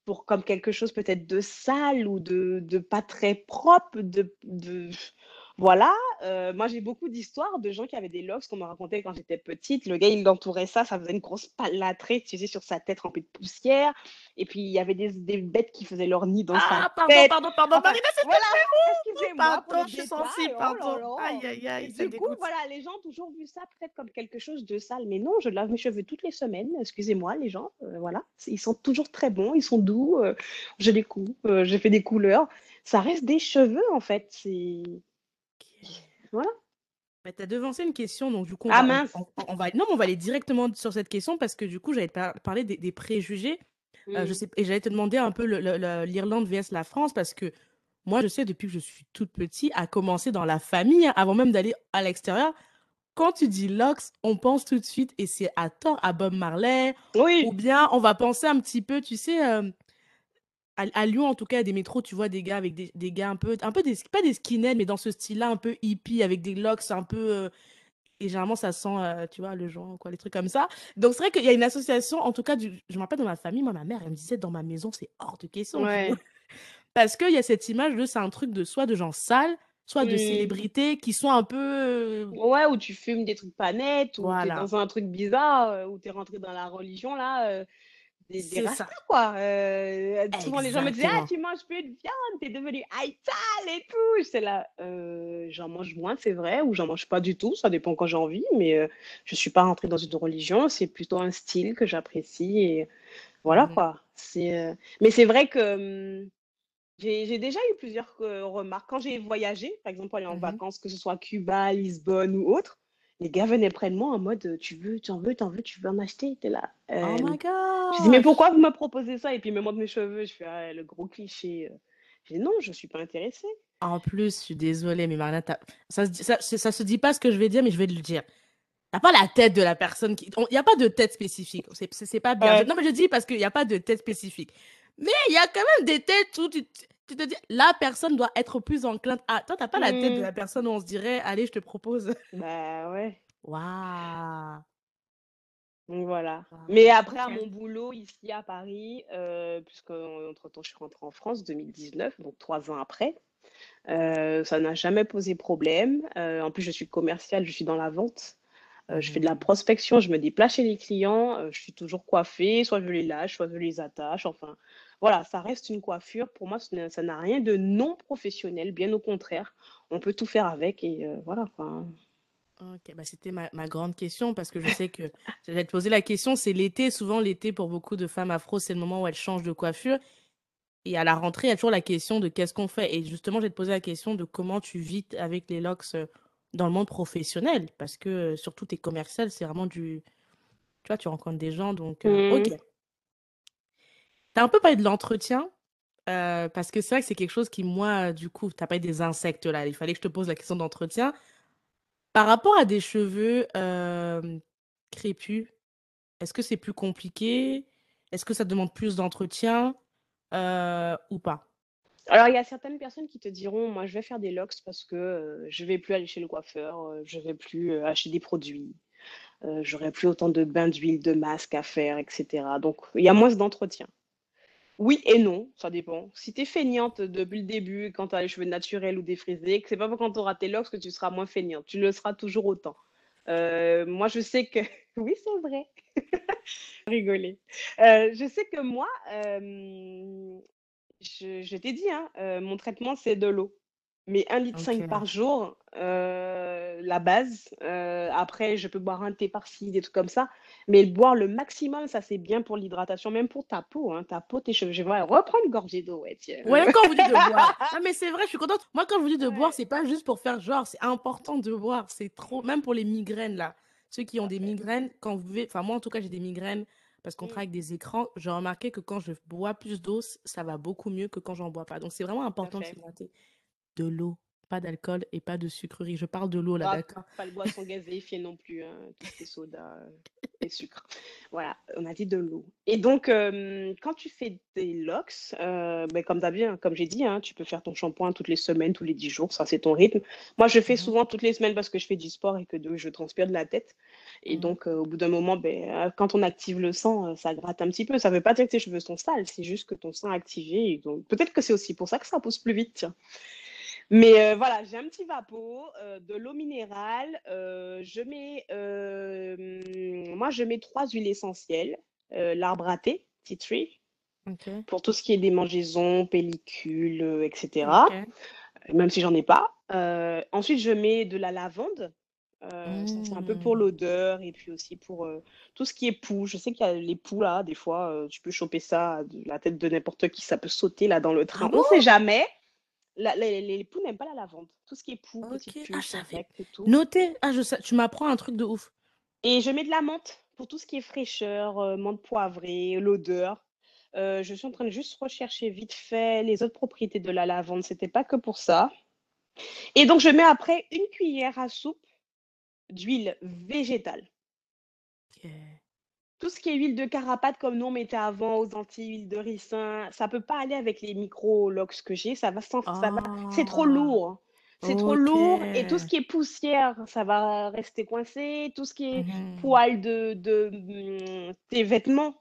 pour comme quelque chose peut-être de sale ou de, pas très propre, de... Voilà, euh, moi j'ai beaucoup d'histoires de gens qui avaient des locks qu'on m'a raconté quand j'étais petite. Le gars, il entourait ça, ça faisait une grosse plâtrée, tu sais, sur sa tête remplie de poussière. Et puis il y avait des, des bêtes qui faisaient leur nid dans sa Ah, pardon, tête. pardon, pardon, Enfin, Marina, voilà, excusez-moi Pardon, je suis sensible, Oh là pardon. Aïe, aïe, aïe, du coup, voilà, les gens ont toujours vu ça peut-être comme quelque chose de sale. Mais non, je lave mes cheveux toutes les semaines. Excusez-moi, les gens. euh, voilà, ils sont toujours très bons, ils sont doux. euh, je les coupe, euh, je fais des couleurs. Ça reste des cheveux, en fait. C'est. Voilà. Mais t'as devancé une question, donc du coup, on Ah va, on, mince. on- on va, non, mais on va aller directement sur cette question parce que du coup, j'allais te par- parler des, des préjugés. Euh, je Hmm. sais, et j'allais te demander un peu l'Irlande vs la France parce que moi, je sais depuis que je suis toute petite, à commencer dans la famille, hein, avant même d'aller à l'extérieur. Quand tu dis locks, on pense tout de suite, et c'est à tort, à Bob Marley, ou bien on va penser un petit peu, tu sais, euh, à, à Lyon, en tout cas, des métros, tu vois des gars avec des, des gars un peu, un peu des, pas des skinheads, mais dans ce style-là, un peu hippie, avec des locks un peu. euh, et généralement, ça sent, euh, tu vois, le joint, quoi, les trucs comme ça. Donc, c'est vrai qu'il y a une association, en tout cas, du, je me rappelle dans ma famille, moi, ma mère, elle me disait, dans ma maison, c'est hors de question. tu vois. ouais. Parce qu'il y a cette image de, c'est un truc de soit de gens sales, soit de Hmm. célébrités qui sont un peu. euh, Ouais, où tu fumes des trucs pas nets, ou tu es Voilà, dans un truc bizarre, euh, ou tu es rentré dans la religion, là. euh, des, des c'est rastas, ça. quoi. Euh, souvent, les gens me disaient, ah, tu manges plus de viande, t'es devenu haïtal et tout. C'est là, euh, j'en mange moins, c'est vrai, ou j'en mange pas du tout, ça dépend quand j'ai envie, mais euh, je suis pas rentrée dans une religion, c'est plutôt un style que j'apprécie, et voilà, Mhm, quoi. C'est, euh, Mais c'est vrai que hum, j'ai déjà eu plusieurs euh, remarques. Quand j'ai voyagé, par exemple, aller en mhm, vacances, que ce soit Cuba, Lisbonne ou autre, Les gars venaient près de moi en mode tu veux, tu en veux, tu en veux, tu veux en acheter? T'es là. Oh Euh, my je dis mais pourquoi vous me proposez ça? Et puis il me montre mes cheveux. Je fais ah, le gros cliché. euh. Je dis non, je suis pas intéressée. En plus, je suis désolée, mais Marina, ça se dit, ça, se dit pas ce que je vais dire, mais je vais le dire. T'as pas la tête de la personne qui. Il n'y a pas de tête spécifique. C'est pas bien. Ouais. Je- Non, mais je dis parce qu'il n'y a pas de tête spécifique. Mais il y a quand même des têtes où tu, tu te dis, la personne doit être plus enclin. Ah, toi, t'as pas la tête de la personne où on se dirait, allez, je te propose. Bah ouais. Waouh! Donc voilà. Mais après, à mon boulot ici à Paris, euh, puisque entre-temps je suis rentrée en France 2019, donc trois ans après, euh, ça n'a jamais posé problème. Euh, en plus, je suis commerciale, je suis dans la vente. Euh, je fais de la Mhm. prospection, je me déplace chez les clients, euh, je suis toujours coiffée, soit je les lâche, soit je les attache. Enfin, voilà, ça reste une coiffure. Pour moi, ça n'a rien de non professionnel, bien au contraire. On peut tout faire avec et euh, voilà. Ok, bah c'était ma, ma grande question parce que je sais que j'allais te poser la question, c'est l'été. Souvent, l'été, pour beaucoup de femmes afro, c'est le moment où elles changent de coiffure. Et à la rentrée, il y a toujours la question de qu'est-ce qu'on fait? Et justement, je vais te poser la question de comment tu vis avec les locks euh, dans le monde professionnel. Parce que euh, surtout, tes commerciales, c'est vraiment du... Tu vois, tu rencontres des gens, donc... euh, Mhm. ok. T'as un peu parlé de l'entretien, euh, parce que c'est vrai que c'est quelque chose qui, moi, du coup, t'as parlé des insectes là. Il fallait que je te pose la question d'entretien. Par rapport à des cheveux euh, crépus, est-ce que c'est plus compliqué? Est-ce que ça demande plus d'entretien euh, ou pas? Alors, il y a certaines personnes qui te diront, moi, je vais faire des locks parce que euh, je vais plus aller chez le coiffeur, euh, je vais plus acheter des produits, j'aurai plus autant de bains d'huile, de masques à faire, etc. Donc, il y a moins d'entretien. Oui et non, ça dépend. Si tu es feignante depuis le début, quand tu as les cheveux naturels ou défrisés, que c'est pas quand tu auras tes locks que tu seras moins feignante. Tu le seras toujours autant. Euh, moi, je sais que... Oui, c'est vrai. Rigoler. Euh, je sais que moi, euh, je, t'ai dit, hein, mon traitement, c'est de l'eau. Mais 1,5 litre Ok. par jour, euh, la base. Euh, après, je peux boire un thé par-ci, des trucs comme ça. Mais boire le maximum, ça, c'est bien pour l'hydratation, même pour ta peau. Hein, ta peau, tes cheveux. Je vais reprendre une gorgée d'eau, ouais, tiens. Ouais, quand vous dites de boire. Non, mais c'est vrai, je suis contente. Moi, quand je vous dis de boire, Ouais. c'est pas juste pour faire genre, c'est important de boire. C'est trop, même pour les migraines, là. Ceux qui ont des migraines, quand vous buvez, enfin, moi, en tout cas, j'ai des migraines parce qu'on travaille avec des écrans. J'ai remarqué que quand je bois plus d'eau, ça va beaucoup mieux que quand j'en bois pas. Donc, c'est vraiment important de s'hydrater. De l'eau, pas d'alcool et pas de sucreries. Je parle de l'eau, là, Ah, d'accord? pas de boisson gazéifiée non plus, hein, tout ce qui est soda euh, et sucre. Voilà, on a dit de l'eau. Et donc, euh, quand tu fais des locks, euh, ben, comme bien, comme j'ai dit, hein, tu peux faire ton shampoing toutes les semaines, tous les 10 jours, ça c'est ton rythme. Moi, je fais souvent toutes les semaines parce que je fais du sport et que de- je transpire de la tête. Et donc, euh, au bout d'un moment, ben, quand on active le sang, ça gratte un petit peu. Ça ne veut pas dire que tes cheveux sont sales, c'est juste que ton sang est activé. Donc, peut-être que c'est aussi pour ça que ça pousse plus vite. tiens. Mais euh, voilà, j'ai un petit vapeau, euh, de l'eau minérale. euh, je mets, moi, je mets trois huiles essentielles. l'arbre à thé, tea tree, pour tout ce qui est démangeaisons, pellicules, etc. Même si j'en ai pas. Ensuite, je mets de la lavande. Euh, c'est un peu pour Mm. l'odeur et puis aussi pour euh, tout ce qui est poux. Je sais qu'il y a les poux là, des fois, euh, tu peux choper ça de la tête de n'importe qui, ça peut sauter là dans le Ah train. bon? On sait jamais. La- les, poux n'aiment pas la lavande. Tout ce qui est poux, petites Ok. Ah, insectes et tout. Notez. Ah, je. Tu m'apprends un truc de ouf. Et je mets de la menthe pour tout ce qui est fraîcheur, euh, menthe poivrée, l'odeur. Euh, je suis en train de juste rechercher vite fait les autres propriétés de la lavande. C'était pas que pour ça. Et donc, je mets après une cuillère à soupe d'huile végétale. Ok. Tout ce qui est huile de carapate, comme nous on mettait avant aux Antilles, huile de ricin, ça peut pas aller avec les micro-locks que j'ai. Ça va, sans- ça va, c'est trop Ah. lourd. C'est trop lourd. Et tout ce qui est poussière, ça va rester coincé. Tout ce qui est Mhm. poils de, de hum, tes vêtements,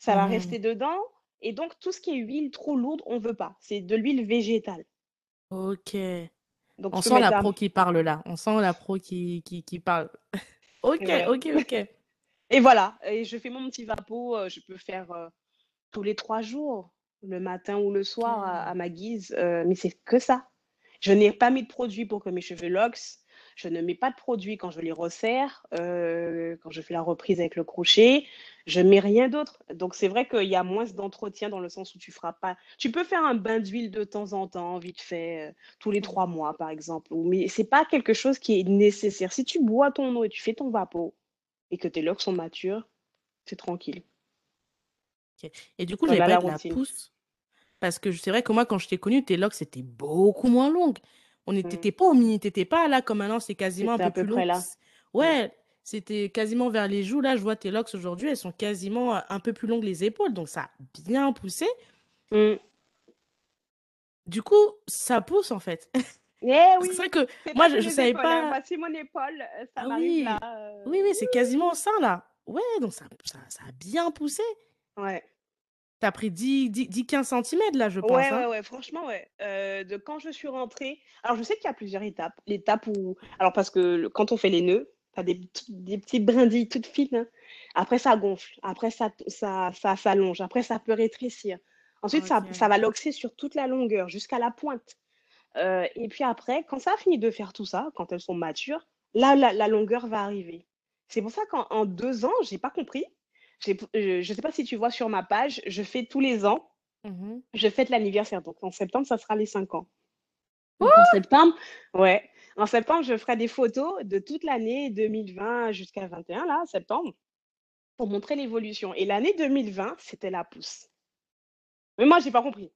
ça va Mhm. rester dedans. Et donc, tout ce qui est huile trop lourde, on veut pas. C'est de l'huile végétale. Ok. Donc, On sent la un- pro qui parle là. On sent la pro qui, qui, qui parle. Ok, Ouais. ok, ok. Et voilà. Et je fais mon petit vapeau. euh, Je peux faire euh, tous les trois jours, le matin ou le soir à, à ma guise. euh, mais c'est que ça. Je n'ai pas mis de produit pour que mes cheveux locks. Je ne mets pas de produit quand je les resserre, euh, quand je fais la reprise avec le crochet. Je mets rien d'autre. Donc, c'est vrai qu'il y a moins d'entretien dans le sens où tu feras pas. Tu peux faire un bain d'huile de temps en temps, vite fait, euh, tous les trois mois, par exemple. Mais c'est pas quelque chose qui est nécessaire. Si tu bois ton eau et tu fais ton vapeau et que tes locks sont matures, c'est tranquille. Et du coup, j'avais pas la, la pousse. Parce que c'est vrai que moi, quand je t'ai connu, tes locks, c'était beaucoup moins longues. On n'était mmh. pas au mini, t'étais pas là comme maintenant, c'est quasiment un peu, plus long. Là. Ouais, c'était quasiment vers les joues. Là, je vois tes locks aujourd'hui, elles sont quasiment un peu plus longues les épaules, donc ça a bien poussé. Mmh. Du coup, ça pousse en fait. Eh oui, c'est vrai que moi, je, ne savais pas. Hein. Voici mon épaule, ça ah oui. là. Oui, oui, c'est quasiment ça là. Ouais, donc ça, ça, ça a bien poussé. Ouais. T'as pris 10, 10, 15 cm là, je pense. Ouais, hein. ouais, ouais, franchement, ouais. Euh, de quand je suis rentrée. Alors, je sais qu'il y a plusieurs étapes. L'étape où. Alors, parce que quand on fait les nœuds, t'as des, des petites brindilles toutes fines. Hein. Après, ça gonfle. Après, ça, ça, ça s'allonge. Après, ça peut rétrécir. Ensuite, ça, ça va loxer sur toute la longueur, jusqu'à la pointe. Euh, et puis après, quand ça a fini de faire tout ça, quand elles sont matures, là, la, la longueur va arriver. C'est pour ça qu'en deux ans, j'ai pas compris. Je ne sais pas si tu vois sur ma page, je fais tous les ans, mmh je fête l'anniversaire. Donc en septembre, ça sera les 5 ans. en septembre, ouais. En septembre, je ferai des photos de toute l'année 2020 jusqu'à 21, là, septembre, pour montrer l'évolution. Et l'année 2020, c'était la pousse. Mais moi, j'ai pas compris.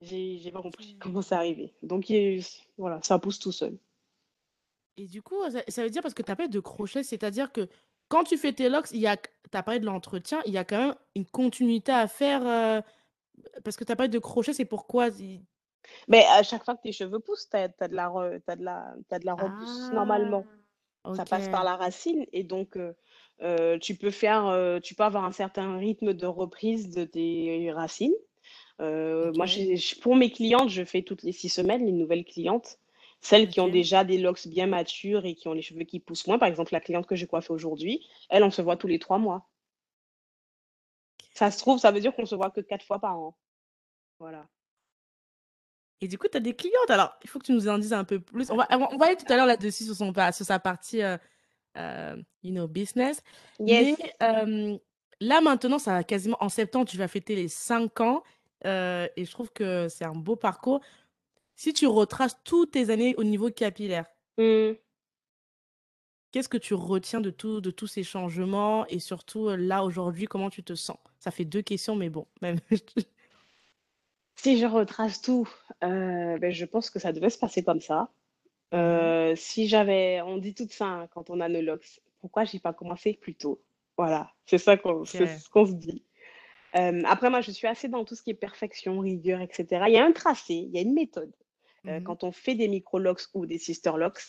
J'ai pas compris comment c'est arrivé. Donc voilà, ça pousse tout seul. Et du coup, ça, veut dire parce que tu n'as pas de crochet, c'est-à-dire que quand tu fais tes locks, a, as parlé de l'entretien, il y a quand même une continuité à faire euh, parce que tu as parlé de crochet, c'est pourquoi Mais à chaque fois que tes cheveux poussent, tu as, de la, de la, de la repousse normalement. Ah, ça passe par la racine et donc euh, euh, tu peux faire, tu peux avoir un certain rythme de reprise de tes racines. Moi, pour mes clientes, je fais toutes les six semaines, les nouvelles clientes. Celles qui ont déjà des locks bien matures et qui ont les cheveux qui poussent moins, par exemple la cliente que j'ai coiffée aujourd'hui, elle, on se voit tous les trois mois. Ça se trouve, ça veut dire qu'on se voit que quatre fois par an. Voilà. Et du coup, tu as des clientes. Alors, il faut que tu nous en dises un peu plus. On va, on va aller tout à l'heure là-dessus sur, son, sur sa partie, euh, euh, you know, business. Yes. Mais euh, là, maintenant, ça va quasiment en septembre, tu vas fêter les cinq ans. Et je trouve que c'est un beau parcours si tu retraces toutes tes années au niveau capillaire, mmh. qu'est-ce que tu retiens de, tout, de tous ces changements et surtout là aujourd'hui, comment tu te sens? Ça fait deux questions, mais bon, même. si je retrace tout, ben, je pense que ça devait se passer comme ça. Mmh si j'avais, on dit tout ça hein, quand on a nos locks, pourquoi j'ai pas commencé plus tôt? Voilà, c'est ça qu'on se dit. Après, moi, je suis assez dans tout ce qui est perfection, rigueur, etc. Il y a un tracé, il y a une méthode. Euh, mmh quand on fait des micro-locks ou des sister-locks,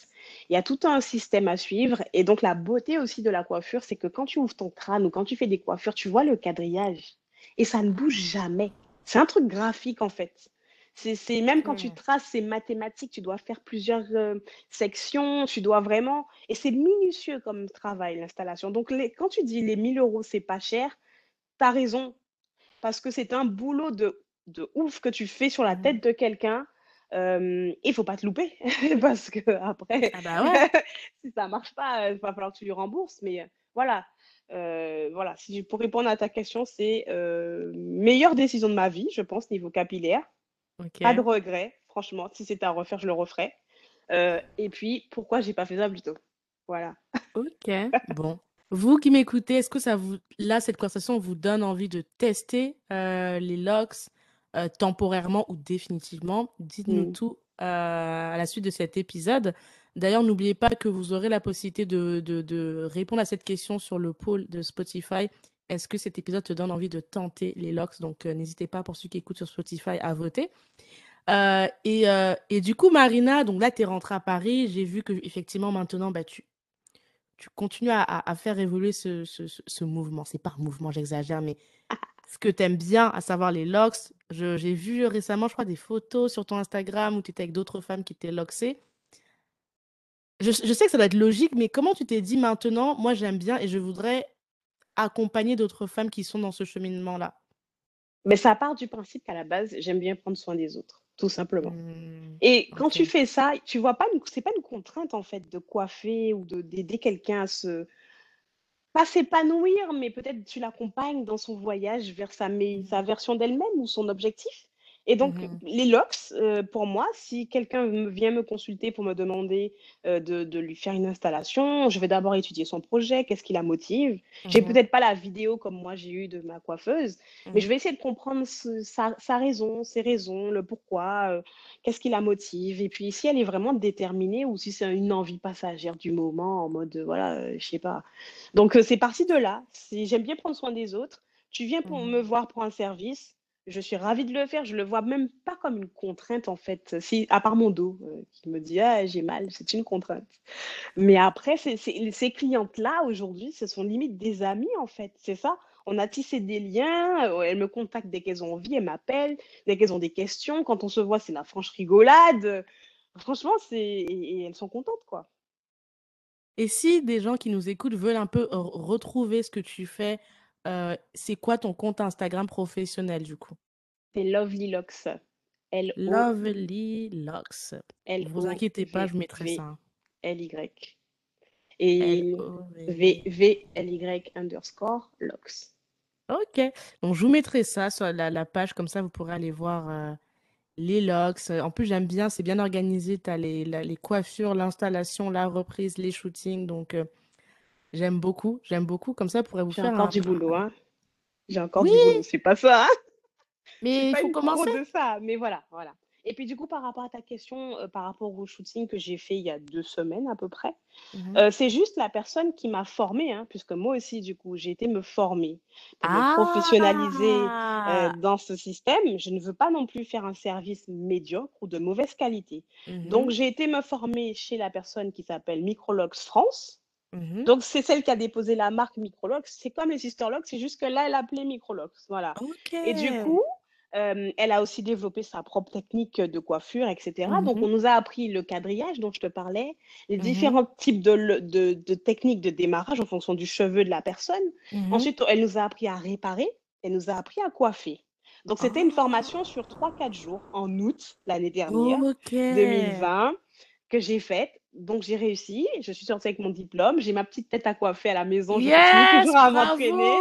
il y a tout un système à suivre. Et donc, la beauté aussi de la coiffure, c'est que quand tu ouvres ton crâne ou quand tu fais des coiffures, tu vois le quadrillage et ça ne bouge jamais. C'est un truc graphique, en fait. C'est même quand tu traces, c'est mathématique, tu dois faire plusieurs euh, sections, tu dois vraiment... Et c'est minutieux comme travail, l'installation. Donc, les, quand tu dis les 1000 euros, c'est pas cher, tu as raison. Parce que c'est un boulot de, de ouf que tu fais sur la mmh. tête de quelqu'un il il faut pas te louper parce que après, ah bah si ça marche pas, il va falloir que tu lui rembourses. Mais voilà, voilà. Si pour répondre à ta question, c'est meilleure décision de ma vie, je pense niveau capillaire. Pas de regret, franchement. Si c'était à refaire, je le referais. et puis, pourquoi j'ai pas fait ça plus tôt? Voilà. Ok. bon. Vous qui m'écoutez, est-ce que ça vous, là, cette conversation vous donne envie de tester les locks, euh, temporairement ou définitivement? Dites-nous mmh. tout euh, à la suite de cet épisode. D'ailleurs, n'oubliez pas que vous aurez la possibilité de, de, répondre à cette question sur le pôle de Spotify. Est-ce que cet épisode te donne envie de tenter les locks? Donc, euh, n'hésitez pas pour ceux qui écoutent sur Spotify à voter. et, et, du coup, Marina, donc là, tu es rentrée à Paris. J'ai vu que effectivement maintenant, bah, tu, tu continues à, faire évoluer ce, ce, mouvement. C'est pas mouvement, j'exagère, mais ce que tu aimes bien, à savoir les locks. J'ai vu récemment, je crois, des photos sur ton Instagram où tu étais avec d'autres femmes qui étaient loxées. Je, je, sais que ça doit être logique, mais comment tu t'es dit maintenant, moi j'aime bien et je voudrais accompagner d'autres femmes qui sont dans ce cheminement-là? Mais ça part du principe qu'à la base, j'aime bien prendre soin des autres. Tout simplement. Mmh, Et quand tu fais ça, tu vois pas une c'est pas une contrainte en fait de coiffer ou de d'aider quelqu'un à se pas s'épanouir, mais peut-être tu l'accompagnes dans son voyage vers sa sa version d'elle-même ou son objectif. Et Mmh donc mh. les locks, heu, pour moi, si quelqu'un me vient me consulter pour me demander, heu, de de lui faire une installation, je vais d'abord étudier son projet, qu'est-ce qui la motive? J'ai Mmh mh. peut-être pas la vidéo comme moi j'ai eu de ma coiffeuse, mais Mmh. je vais essayer de comprendre ce sa sa raison, ses raisons, le pourquoi, heu, qu'est-ce qui la motive? Et puis si elle est vraiment déterminée ou si c'est une envie passagère du moment en mode, voilà, je sais pas. Donc c'est parti de là. J'aime bien prendre soin des autres. Tu viens pour Mmh me voir pour un service, je suis ravie de le faire. Je le vois même pas comme une contrainte en fait, si à part mon dos, heu, qui me dit: «Ah j'ai mal», c'est une contrainte. Mais après ces clientes-là aujourd'hui, ce sont limite des amies en fait, c'est ça. On a tissé des liens, heu, elles me contactent dès qu'elles ont envie, elles m'appellent, dès qu'elles ont des questions. Quand on se voit, c'est la franche rigolade, franchement c'est et elles sont contentes quoi. Et si des gens qui nous écoutent veulent un peu re retrouver ce que tu fais, heu, c'est quoi ton compte Instagram professionnel du coup? C'est Lovely Locks, L-O Lovely Locks. Vous inquiétez pas, je mettrai ça. L-O-V-V-L-Y et V L-O-V-V. V-L-Y underscore locks. OK. Donc je vous mettrai ça sur la la page comme ça vous pourrez aller voir, heu, les locks. En plus j'aime bien, c'est bien organisé, tu as les la les coiffures, l'installation, la reprise, les shootings donc heu, j'aime beaucoup, j'aime beaucoup. Comme ça, vous pourrez vous J'ai faire encore un du boulot, hein. J'ai encore oui! du boulot, c'est pas ça, hein. Mais il pas faut commencer. de ça, mais voilà, voilà. Et puis du coup, par rapport à ta question, heu, par rapport au shooting que j'ai fait il y a 2 semaines à peu près, Mmh mh. heu, c'est juste la personne qui m'a formée, hein, puisque moi aussi du coup, j'ai été me former pour me professionnaliser, heu, Ah! dans ce système. Je ne veux pas non plus faire un service médiocre ou de mauvaise qualité. Mmh Donc j'ai été me former chez la personne qui s'appelle Microlocks France. Mmh mh. Donc c'est celle qui a déposé la marque Microlocks. C'est comme les Sisterlocks, c'est juste que là, elle l'appelait Microlocks, voilà. Et du coup, elle a aussi développé sa propre technique de coiffure et cetera. Mmh Donc on nous a appris le quadrillage dont je te parlais, les Mmh mh. différents types de le de de techniques de démarrage en fonction du cheveu de la personne. Ensuite, elle nous a appris à réparer, elle nous a appris à coiffer. Donc c'était une formation Oh! sur 3-4 jours en août l'année dernière, OK. 2020, que j'ai faite. Donc j'ai réussi, je suis sortie avec mon diplôme, j'ai ma petite tête à coiffer à la maison, je continue Yes! toujours à m'entraîner.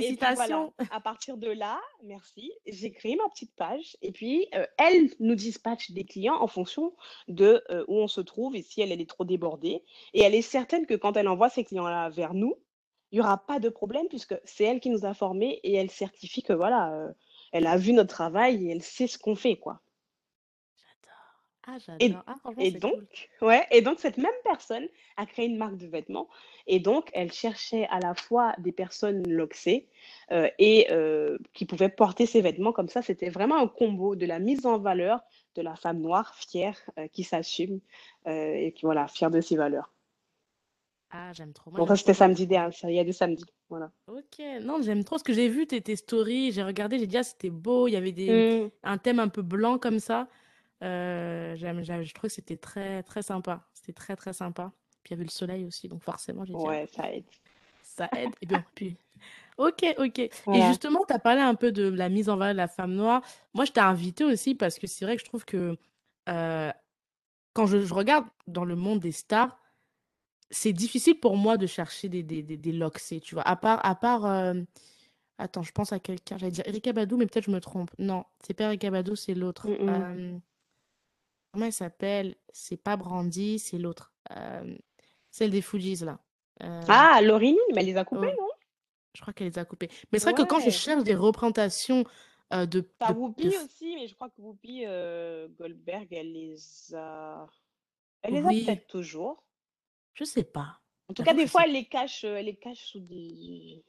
Et puis voilà, Félicitations! à partir de là, merci, j'ai créé ma petite page et puis, heu, elle nous dispatche des clients en fonction de, heu, où on se trouve et si elle, elle est trop débordée et elle est certaine que quand elle envoie ces clients-là vers nous, il y aura pas de problème puisque c'est elle qui nous a formés et elle certifie que voilà, heu, elle a vu notre travail et elle sait ce qu'on fait, quoi. Ah Et j'adore. Ah franchement, et c'est donc cool. ouais et donc cette même personne a créé une marque de vêtements et donc elle cherchait à la fois des personnes locsées, heu et heu, qui pouvaient porter ses vêtements comme ça. C'était vraiment un combo de la mise en valeur de la femme noire fière, heu, qui s'assume, et qui voilà, fière de ses valeurs. Ah j'aime trop, moi Donc ça, j'aime trop c'était quand samedi der ça il y a 2 samedis, voilà. OK, non, j'aime trop ce que j'ai vu tes tes stories, j'ai regardé, j'ai dit: «Ah c'était beau», il y avait des Mmh. un thème un peu blanc comme ça. Heu, j'aime je trouvais que c'était très, très sympa. C'était très, très sympa. Puis il y avait le soleil aussi, donc forcément j'ai dit: «Ah, Ouais, ça aide. ça aide» et bon, puis OK, OK et justement, tu as parlé un peu de la mise en valeur de la femme noire. Moi, je t'ai invitée aussi parce que c'est vrai que je trouve que, heu, quand je je regarde dans le monde des stars, c'est difficile pour moi de chercher des des des des locsés, tu vois? À part à part, hem, attends, je pense à quelqu'un, j'allais dire Erykah Badu, mais peut-être je me trompe. Non, c'est pas Erykah Badu, c'est l'autre. Hem, comment elle s'appelle? C'est pas Brandy, c'est l'autre. Hem, celle des Fugees là. Hem, Ah, Lauryn Hill, mais elle les a coupées, oh, non? je crois qu'elle les a coupés. Mais c'est vrai que quand je Ouais. cherche des représentations, heu, de Tu as de de Whoopi f aussi, mais je crois que Whoopi, Goldberg, elle les a elle les a oui, peut-être toujours. je sais pas. En tout cas, J'avoue que des je sais fois, elle les cache, elle les cache sous des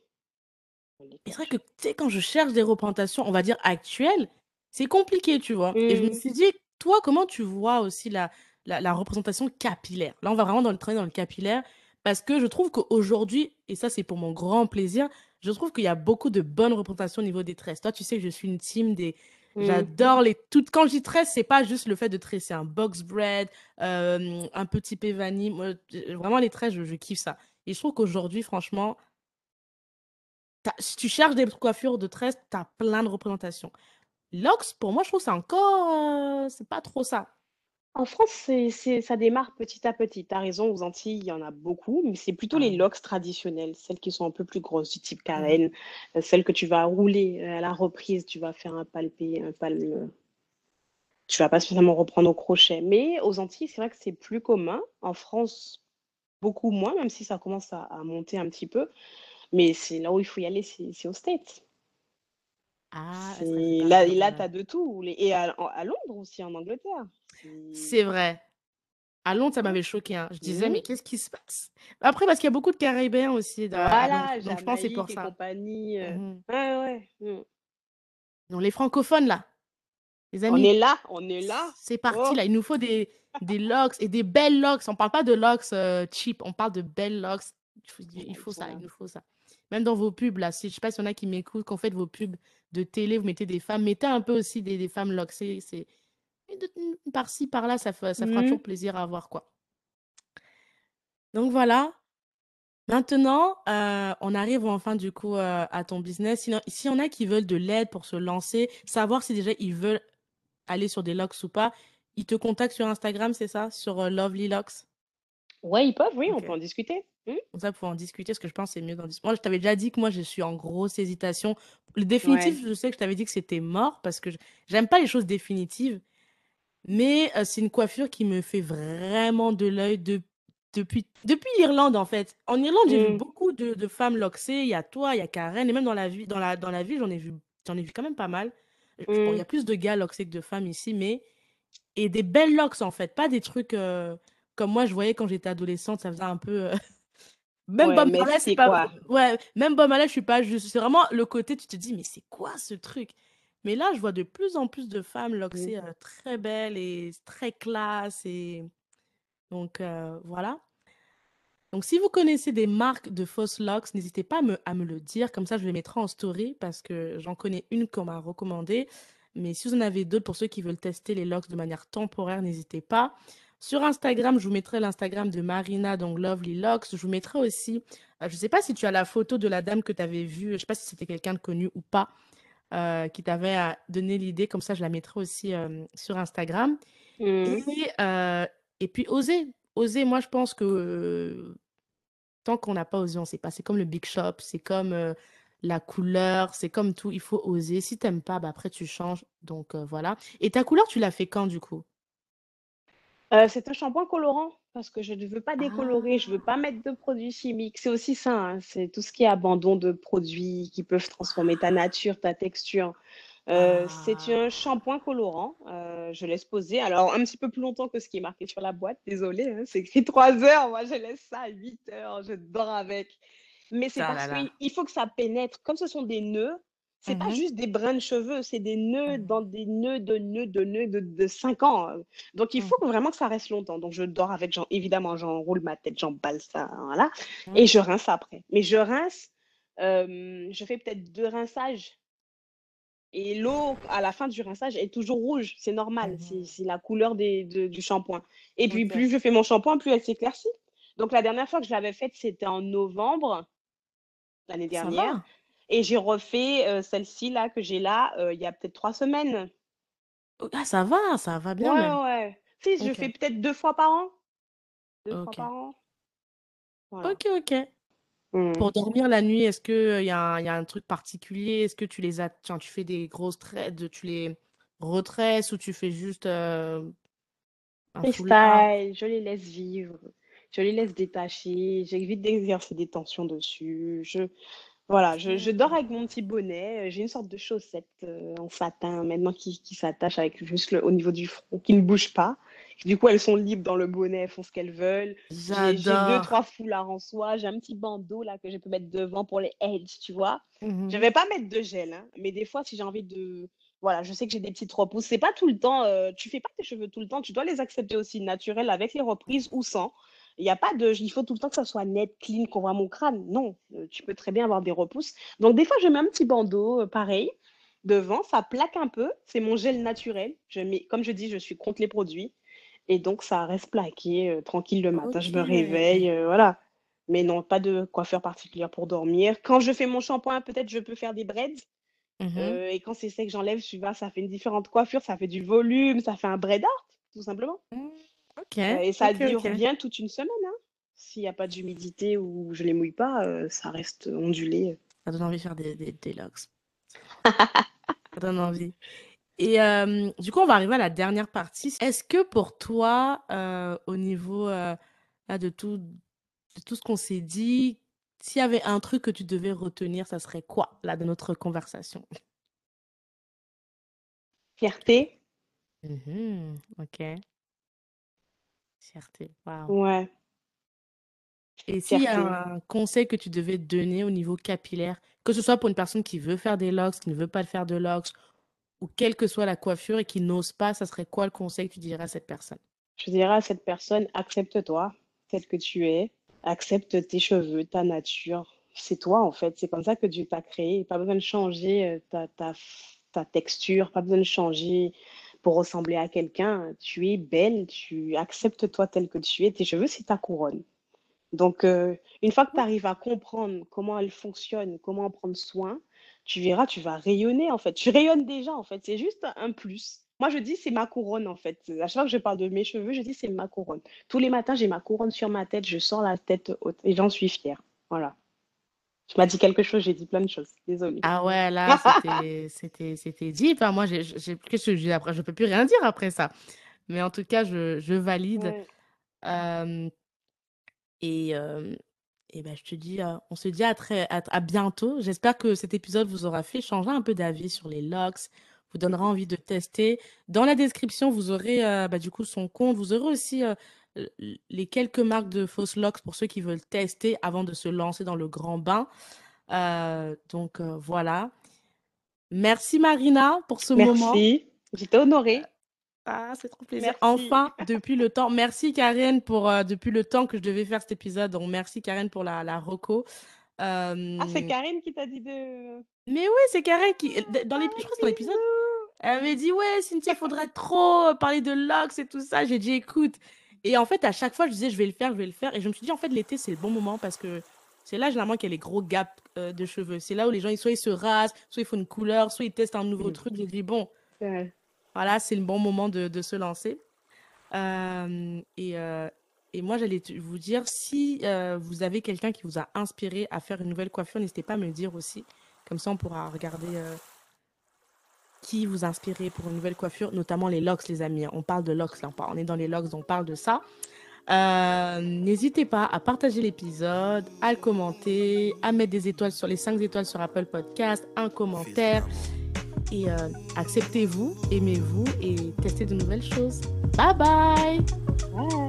elle les Et c'est vrai que, cache. tu sais, quand je cherche des représentations, on va dire actuelles, c'est compliqué, tu vois? Et je me Mmh. suis dit, toi, comment tu vois aussi la la la représentation capillaire? Là, on va vraiment dans le travailler dans le capillaire parce que je trouve qu'aujourd'hui, et ça, c'est pour mon grand plaisir, je trouve qu'il y a beaucoup de bonnes représentations au niveau des tresses. Toi, tu sais que je suis une team des Mmh. j'adore les toutes quand je dis tresse, c'est pas juste le fait de tresser un box braid, hem, un. Moi, heu, vraiment les tresses, je je kiffe ça. Et je trouve qu'aujourd'hui, franchement si tu cherches des coiffures de tresses, tu as plein de représentations. Locks, pour moi, je trouve que c'est encore, euh, c'est pas trop ça. En France, c'est, c'est- ça démarre petit à petit. Tu as raison, aux Antilles, il y en a beaucoup, mais c'est plutôt les locks traditionnelles, celles qui sont un peu plus grosses, du type carène, euh, celles que tu vas rouler euh, à la reprise, tu vas faire un palpé, un palme. Tu vas pas spécialement reprendre au crochet. Mais aux Antilles, c'est vrai que c'est plus commun. En France, beaucoup moins, même si ça commence à, à monter un petit peu. Mais c'est là où il faut y aller, c'est c'est aux States. Ah, là, et là, tu as de tout. Et à, Londres aussi, en Angleterre. C'est- vrai. À Londres, ça m'avait choqué. hein. Je disais, Mhm. mais qu'est-ce qui se passe? Après, parce qu'il y a beaucoup de Caribéens aussi dans-. Voilà, Donc, je pense c'est pour ça. compagnie. euh. Mhm. Ouais, ouais. mm. Donc, les francophones, là, les On amis, est là, on est là. c'est parti, Oh. là. Il nous faut des, des locks et des belles locks. On parle pas de locks euh, cheap, on parle de belles locks. Il faut, il faut ça, il nous faut ça. Même dans vos pubs, là, si, je sais pas s'il y en a qui m'écoutent, vous faites vos pubs de télé, vous mettez des femmes, mettez un peu aussi des, des femmes locks. C'est, par-ci, par-là, ça, fera Mhm. toujours plaisir à voir, quoi. Donc voilà. Maintenant, euh, on arrive enfin du coup euh, à ton business. Sinon, s'il y en a qui veulent de l'aide pour se lancer, savoir si déjà ils veulent aller sur des locks ou pas, ils te contactent sur Instagram, c'est ça? Sur euh, Lovely Locks? Ouais, ils peuvent, oui, on peut en discuter. Mm. Comme ça, pour en discuter, parce que je pense que c'est mieux d'en discuter. Moi, je t'avais déjà dit que moi, je suis en grosse hésitation. Le définitif, je sais que je t'avais dit que c'était mort, parce que je- j'aime pas les choses définitives. Mais euh, c'est une coiffure qui me fait vraiment de l'œil de- depuis, depuis l'Irlande, en fait. En Irlande, j'ai vu Mm. beaucoup de, de femmes loxées. Il y a toi, il y a Karen, et même dans la vie, dans la, dans la ville, j'en ai vu, j'en ai vu quand même pas mal. Bon, il y Mm. a plus de gars loxés que de femmes ici, mais. Et des belles locks, en fait. Pas des trucs euh, comme moi, je voyais quand j'étais adolescente, ça faisait un peu. euh, Même Ouais, Bob Marley, c'est pas. quoi? Ouais, même Bob Marley, je suis pas juste. C'est vraiment le côté, tu te dis, mais c'est quoi ce truc? Mais là, je vois de plus en plus de femmes Mm. loxées euh, très belles et très classe. Et donc, euh, voilà. Donc, si vous connaissez des marques de fausses locks, n'hésitez pas à me, à me le dire. Comme ça, je les mettrai en story parce que j'en connais une qu'on m'a recommandée. Mais si vous en avez d'autres pour ceux qui veulent tester les locks de manière temporaire, n'hésitez pas. Sur Instagram, je vous mettrai l'Instagram de Marina, donc Lovely Locks. Je vous mettrai aussi, euh, je ne sais pas si tu as la photo de la dame que tu avais vue, je ne sais pas si c'était quelqu'un de connu ou pas, euh, qui t'avait euh, donné l'idée. Comme ça, je la mettrai aussi euh, sur Instagram. Mm. Et, euh, et puis, oser. Oser, moi, je pense que tant qu'on n'a pas osé, on ne sait pas. C'est comme le big shop, c'est comme la couleur, c'est comme tout. Il faut oser. Si tu n'aimes pas, bah, après, tu changes. Donc, voilà. Et ta couleur, tu l'as fait quand, du coup? Euh, c'est un shampoing colorant parce que je ne veux pas décolorer, je ne veux Ah, pas mettre de produits chimiques. C'est aussi ça, hein, c'est tout ce qui est abandon de produits qui peuvent transformer ta nature, ta texture. Euh, c'est ah. un shampoing colorant. euh, je laisse poser. Alors, un petit peu plus longtemps que ce qui est marqué sur la boîte. Désolée, hein, c'est écrit 3 heures. Moi, je laisse ça à 8 heures. Je dors avec. Mais c'est là parce qu'il il faut que ça pénètre. Comme ce sont des nœuds, c'est pas Mhm, juste des brins de cheveux, c'est des nœuds mhm, dans des nœuds de nœuds de nœuds de, de 5 ans. euh. Donc, il faut mhm, vraiment que ça reste longtemps. Donc, je dors avec, genre, évidemment, j'enroule ma tête, j'emballe ça, voilà. mhm. Et je rince après. Mais je rince, euh, je fais peut-être deux rinçages. Et l'eau, à la fin du rinçage, est toujours rouge. C'est normal. C'est la couleur des, de- du shampoing. Et puis, plus je fais mon shampoing, plus elle s'éclaircit. Donc, la dernière fois que je l'avais faite, c'était en novembre l'année dernière. Et j'ai refait euh, celle-ci là que j'ai là euh, il y a peut-être trois semaines. Oh, Ah, ça va, ça va bien Ouais, même. ouais. Si, je Ok, fais peut-être deux fois par an. Deux fois ok, par an. Voilà. ok, ok. Mm. Pour dormir la nuit, est-ce qu'il y a un, y a un truc particulier? Est-ce que tu les as, tiens, tu fais des grosses tresses, tu les retresses ou tu fais juste euh, un foulard? Freestyle, je les laisse vivre. Je les laisse détacher. J'évite d'exercer des tensions dessus. Je, Voilà, je, je dors avec mon petit bonnet. euh, J'ai une sorte de chaussette euh, en satin maintenant qui, qui s'attache avec juste le, au niveau du front, qui ne bouge pas. Du coup, elles sont libres dans le bonnet, elles font ce qu'elles veulent. J'ai deux, trois foulards en soie. J'ai un petit bandeau là que je peux mettre devant pour les edges, tu vois. Je Mhm. vais pas mettre de gel, hein, mais des fois, si j'ai envie de. Voilà, je sais que j'ai des petites repousses. C'est pas tout le temps. euh, tu fais pas tes cheveux tout le temps. Tu dois les accepter aussi naturels avec les reprises ou sans. Il y a pas de. Il faut tout le temps que ça soit net, clean, qu'on voit mon crâne. Non, euh, tu peux très bien avoir des repousses. Donc, des fois, je mets un petit bandeau, euh, pareil, devant. Ça plaque un peu. C'est mon gel naturel. Je mets, comme je dis, je suis contre les produits. Et donc, ça reste plaqué, euh, tranquille le matin. Je me réveille, euh, voilà. Mais non, pas de coiffeur particulière pour dormir. Quand je fais mon shampoing, peut-être je peux faire des braids. Mhm. Euh, et quand c'est sec, j'enlève, vois, ça fait une différente coiffure, ça fait du volume, ça fait un braid art, tout simplement. Mm, Ok, Euh, et ça ok, dure ok. bien toute une semaine. hein. S'il n'y a pas d'humidité ou je les mouille pas, euh, ça reste ondulé. Ça donne envie de faire des, des. Ça donne envie. Et euh, du coup, on va arriver à la dernière partie. Est-ce que pour toi, euh, au niveau euh, de tout, de tout ce qu'on s'est dit, s'il y avait un truc que tu devais retenir, ça serait quoi, là, de notre conversation? Fierté, Mhm, ok. Fierté, waouh. ouais, Et s'il y a un conseil que tu devais donner au niveau capillaire, que ce soit pour une personne qui veut faire des locks, qui ne veut pas faire de locks, ou quelle que soit la coiffure et qui n'ose pas, ça serait quoi le conseil que tu dirais à cette personne? Je dirais à cette personne, accepte-toi, tel que tu es, accepte tes cheveux, ta nature. C'est toi, en fait. C'est comme ça que Dieu t'a créé. Pas besoin de changer euh, ta, ta, ta texture, pas besoin de changer pour ressembler à quelqu'un. Tu es belle, tu acceptes-toi tel que tu es. Tes cheveux, c'est ta couronne. Donc, euh, une fois que tu arrives à comprendre comment elle fonctionne, comment en prendre soin, tu verras, tu vas rayonner en fait. Tu rayonnes déjà en fait. C'est juste un plus. Moi, je dis c'est ma couronne en fait. À chaque fois que je parle de mes cheveux, je dis c'est ma couronne. Tous les matins, j'ai ma couronne sur ma tête, je sors la tête haute et j'en suis fière. Voilà. Tu m'as dit quelque chose, j'ai dit plein de choses. Désolée. Ah ouais, là, c'était, deep. hein. Moi, j'ai, je dis après? Je peux plus rien dire après ça. Mais en tout cas, je, je valide. Ouais. Euh, et, euh, et ben, je te dis, euh, on se dit à très, à, à bientôt. J'espère que cet épisode vous aura fait changer un peu d'avis sur les locks, vous donnera envie de tester. Dans la description, vous aurez euh, bah, du coup son compte. Vous aurez aussi euh, les quelques marques de fausses locks pour ceux qui veulent tester avant de se lancer dans le grand bain. Euh, donc euh, voilà. Merci Marina pour ce moment. Merci. J'étais honorée. Ah, c'est trop plaisir. Merci. Enfin, depuis le temps. Merci Karen pour euh, depuis le temps que je devais faire cet épisode. Donc merci Karen pour la, la reco. Ah, c'est Karine qui t'a dit de. mais oui, c'est Karen qui dans les, je crois que c'est dans l'épisode. Elle m'a dit ouais, Cynthia, faudrait trop parler de locks et tout ça. J'ai dit écoute. Et en fait, à chaque fois, je disais je vais le faire, je vais le faire. Et je me suis dit en fait l'été c'est le bon moment parce que c'est là généralement qu'il y a les gros gaps euh, de cheveux. C'est là où les gens ils- soit ils se rasent, soit ils font une couleur, soit ils testent un nouveau Mm. truc. J'ai dit bon. Ouais. Voilà, c'est le bon moment de, de se lancer. Euh, et, euh, et moi, j'allais vous dire, si vous avez quelqu'un qui vous a inspiré à faire une nouvelle coiffure, n'hésitez pas à me le dire aussi. Comme ça, on pourra regarder qui vous inspirait pour une nouvelle coiffure, notamment les locks, les amis. On parle de locks, là, on est dans les locks, on parle de ça. Euh, n'hésitez pas à partager l'épisode, à le commenter, à mettre des étoiles sur les 5 étoiles sur Apple Podcast, un commentaire. Et euh, acceptez-vous, aimez-vous et testez de nouvelles choses. Bye bye.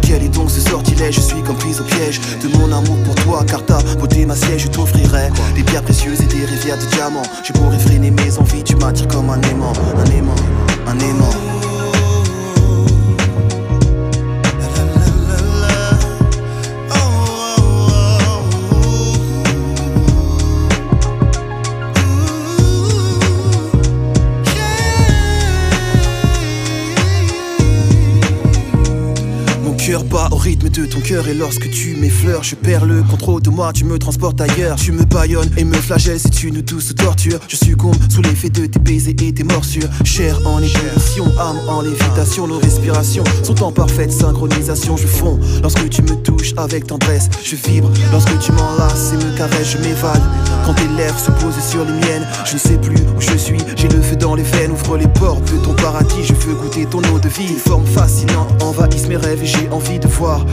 Quel est donc ce sortilège? Je suis comme prise au piège de mon amour pour toi Car ta beauté ma siège, je t'offrirai Des pierres précieuses et des rivières de diamants. Je pourrais freiner mes envies, tu m'attires comme un aimant Un aimant, un aimant de ton cœur et lorsque tu m'effleures, je perds le contrôle de moi, tu me transportes ailleurs. Tu me baillonnes et me flagelles, c'est une douce torture. Je succombe sous l'effet de tes baisers et tes morsures. Chair en ébullition, âme en lévitation, nos respirations sont en parfaite synchronisation. Je fonds lorsque tu me touches avec tendresse, je vibre lorsque tu m'enlaces et me caresses, je m'évade. Quand tes lèvres se posent sur les miennes, je ne sais plus où je suis, j'ai le feu dans les veines, ouvre les portes de ton paradis, je veux goûter ton eau de vie. Tes formes fascinantes envahissent mes rêves et j'ai envie de voir